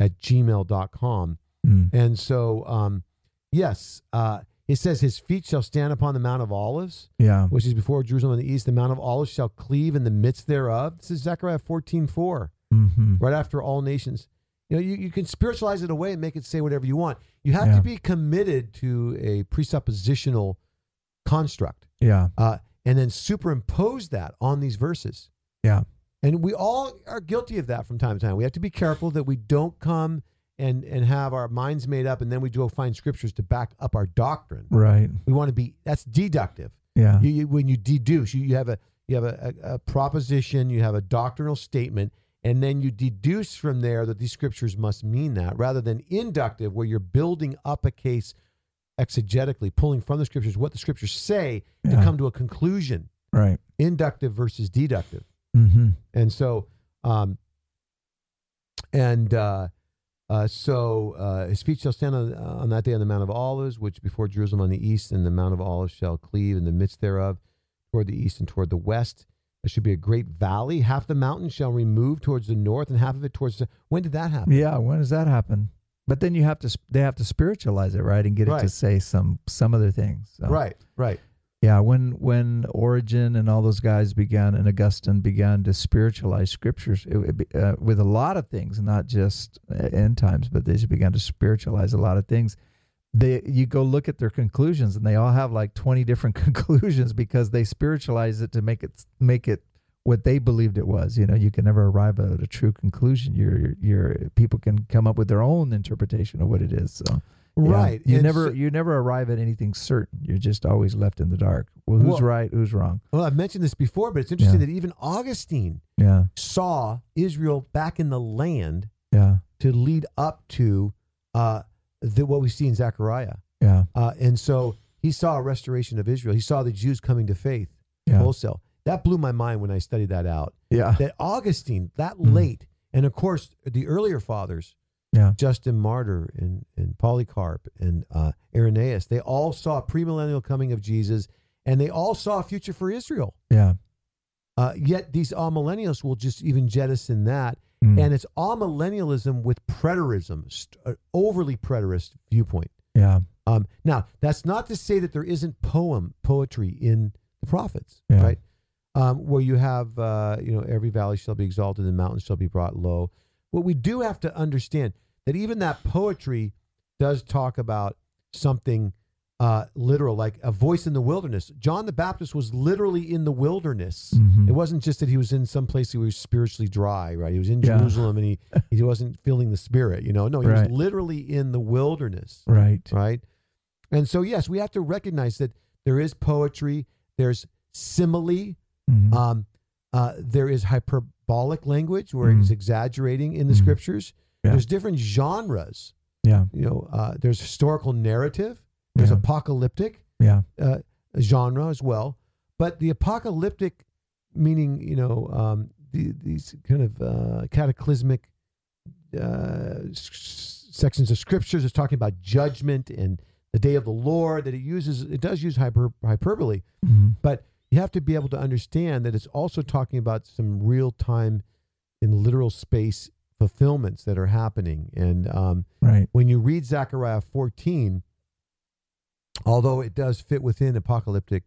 at gmail.com. Mm. And so, um, yes, uh, it says, His feet shall stand upon the Mount of Olives, yeah. which is before Jerusalem on the east. The Mount of Olives shall cleave in the midst thereof. This is Zechariah 14 4, Mm-hmm. right after all nations. You know, you, you can spiritualize it away and make it say whatever you want. You have Yeah. to be committed to a presuppositional construct Yeah. uh, and then superimpose that on these verses. Yeah. And we all are guilty of that from time to time. We have to be careful that we don't come and and have our minds made up and then we go find scriptures to back up our doctrine. Right. We want to be that's deductive. Yeah. You, you, when you deduce, you, you have a you have a, a, a proposition, you have a doctrinal statement, and then you deduce from there that these scriptures must mean that, rather than inductive, where you're building up a case exegetically, pulling from the scriptures what the scriptures say to come to a conclusion. Right. Inductive versus deductive. Mm-hmm. And so, um, and uh, uh, so uh, his feet shall stand on, on that day on the Mount of Olives, which before Jerusalem on the east, and the Mount of Olives shall cleave in the midst thereof, toward the east and toward the west. There should be a great valley. Half the mountain shall remove towards the north, and half of it towards the. When did that happen? Yeah. When does that happen? But then you have to they have to spiritualize it, right, and get it Right. to say some some other things. So. Right, right. Yeah, when when Origen and all those guys began and Augustine began to spiritualize scriptures it, it, uh, with a lot of things, not just uh, end times, but they just began to spiritualize a lot of things. They you go look at their conclusions, and they all have like twenty different conclusions because they spiritualize it to make it make it what they believed it was. You know, you can never arrive at a true conclusion. Your your people can come up with their own interpretation of what it is. So. Yeah. Right. You And never so- you never arrive at anything certain. You're just always left in the dark. Well, who's Well- right? Who's wrong? well, I've mentioned this before, but it's interesting Yeah. that even Augustine Yeah, saw Israel back in the land yeah, to lead up to uh, the, what we see in Zechariah. yeah, Uh, and so he saw a restoration of Israel. He saw the Jews coming to faith yeah, wholesale. That blew my mind when I studied that out. yeah, That Augustine, that Mhm. late, and of course the earlier fathers, yeah, Justin Martyr and, and Polycarp and uh, Irenaeus, they all saw a premillennial coming of Jesus, and they all saw a future for Israel. yeah. Uh, yet these amillennialists will just even jettison that, Mm. and it's amillennialism with preterism, st- uh, overly preterist viewpoint. yeah, Um, now, that's not to say that there isn't poem poetry in the prophets, Yeah. right? Um, where you have, uh, you know, every valley shall be exalted, and the mountains shall be brought low. What we do have to understand that even that poetry does talk about something uh, literal, like a voice in the wilderness. John the Baptist was literally in the wilderness. Mhm. It wasn't just that he was in some place he was spiritually dry, right? He was in Yeah. Jerusalem and he he wasn't feeling the spirit, you know. No, he Right. was literally in the wilderness right. right? And so, yes, we have to recognize that there is poetry, there's simile, Mhm. um, uh, there is hyperbolic language where Mhm. it's exaggerating in the Mhm. scriptures. Yeah. There's different genres. yeah, You know, uh, there's historical narrative, there's Yeah. apocalyptic yeah, uh, genre as well. But the apocalyptic, meaning you know um, the, these kind of uh, cataclysmic uh, s- sections of scriptures, is talking about judgment and the day of the Lord. That it uses, it does use hyper, hyperbole, Mhm. but you have to be able to understand that it's also talking about some real time in literal space fulfillments that are happening. And um, right. when you read Zechariah 14, although it does fit within apocalyptic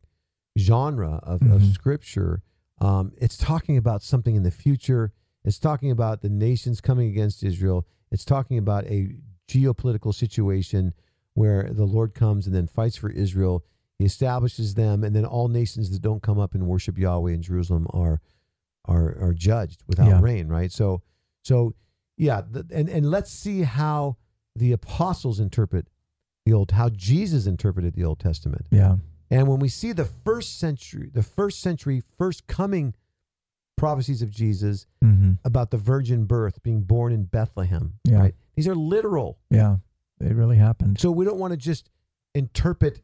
genre of, of Mhm. scripture, um, it's talking about something in the future. It's talking about the nations coming against Israel. It's talking about a geopolitical situation where the Lord comes and then fights for Israel. He establishes them, and then all nations that don't come up and worship Yahweh in Jerusalem are are are judged without Yeah. rain. Right. So so yeah, the, and and let's see how the apostles interpret the old, how Jesus interpreted the Old Testament. Yeah, And when we see the first century, the first century, first coming prophecies of Jesus hmm about the virgin birth being born in Bethlehem, Yeah. right? These are literal. yeah. they really happened. So we don't want to just interpret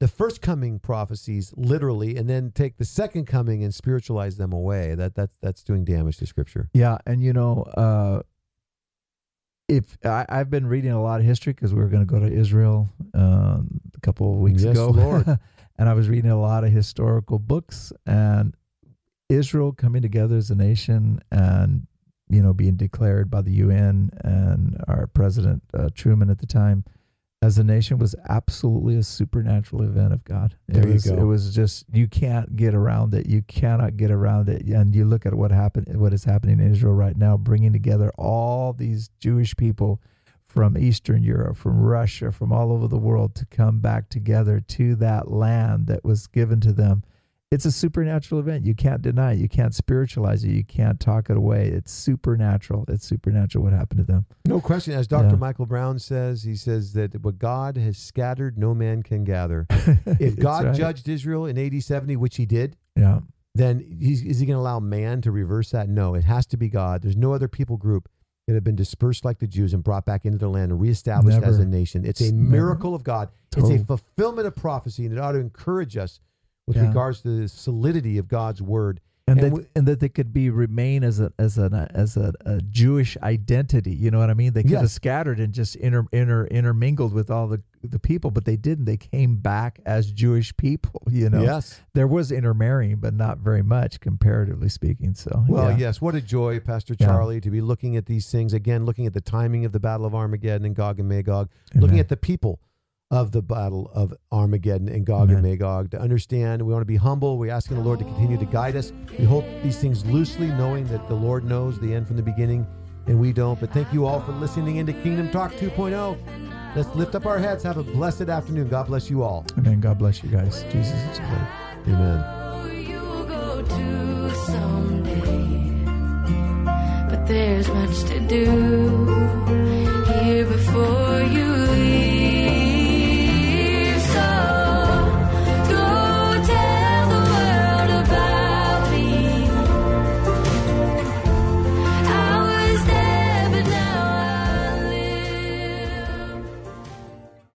the first coming prophecies literally and then take the second coming and spiritualize them away. That that's that's doing damage to scripture. Yeah, and you know, uh, if I, I've been reading a lot of history because we were going to go to Israel um, a couple of weeks Yes, ago, and I was reading a lot of historical books and Israel coming together as a nation and you know being declared by the UN and our president uh, Truman at the time as a nation was absolutely a supernatural event of God. It There you was, go. It was just you can't get around it. You cannot get around it. And you look at what happened, what is happening in Israel right now, bringing together all these Jewish people from Eastern Europe, from Russia, from all over the world to come back together to that land that was given to them. It's a supernatural event. You can't deny it. You can't spiritualize it. You can't talk it away. It's supernatural. It's supernatural what happened to them. No question. As Dr. Yeah. Michael Brown says, he says that what God has scattered, no man can gather. If God right. judged Israel in AD 70, which he did, yeah, then he's, is he going to allow man to reverse that? No, it has to be God. There's no other people group that have been dispersed like the Jews and brought back into their land and reestablished as a nation. It's a Never. miracle of God. It's a fulfillment of prophecy, and it ought to encourage us with Yeah. regards to the solidity of God's word. and, And that we- and that they could be remain as a as a as a, a Jewish identity. You know what I mean? They could have scattered and just inter, inter intermingled with all the the people, but they didn't. They came back as Jewish people. You know, Yes. there was intermarrying, but not very much comparatively speaking. So, Well, yeah. yes. What a joy, Pastor Yeah. Charlie, to be looking at these things again, looking at the timing of the Battle of Armageddon and Gog and Magog, looking at the people of the battle of Armageddon and Gog Amen. and Magog, to understand. We want to be humble. We're asking the Lord to continue to guide us. We hold these things loosely, knowing that the Lord knows the end from the beginning and we don't. But thank you all for listening into Kingdom Talk 2.0. Let's lift up our heads. Have a blessed afternoon. God bless you all. Amen. God bless you guys. Jesus is good. Amen. You'll go to someday, but there's much to do.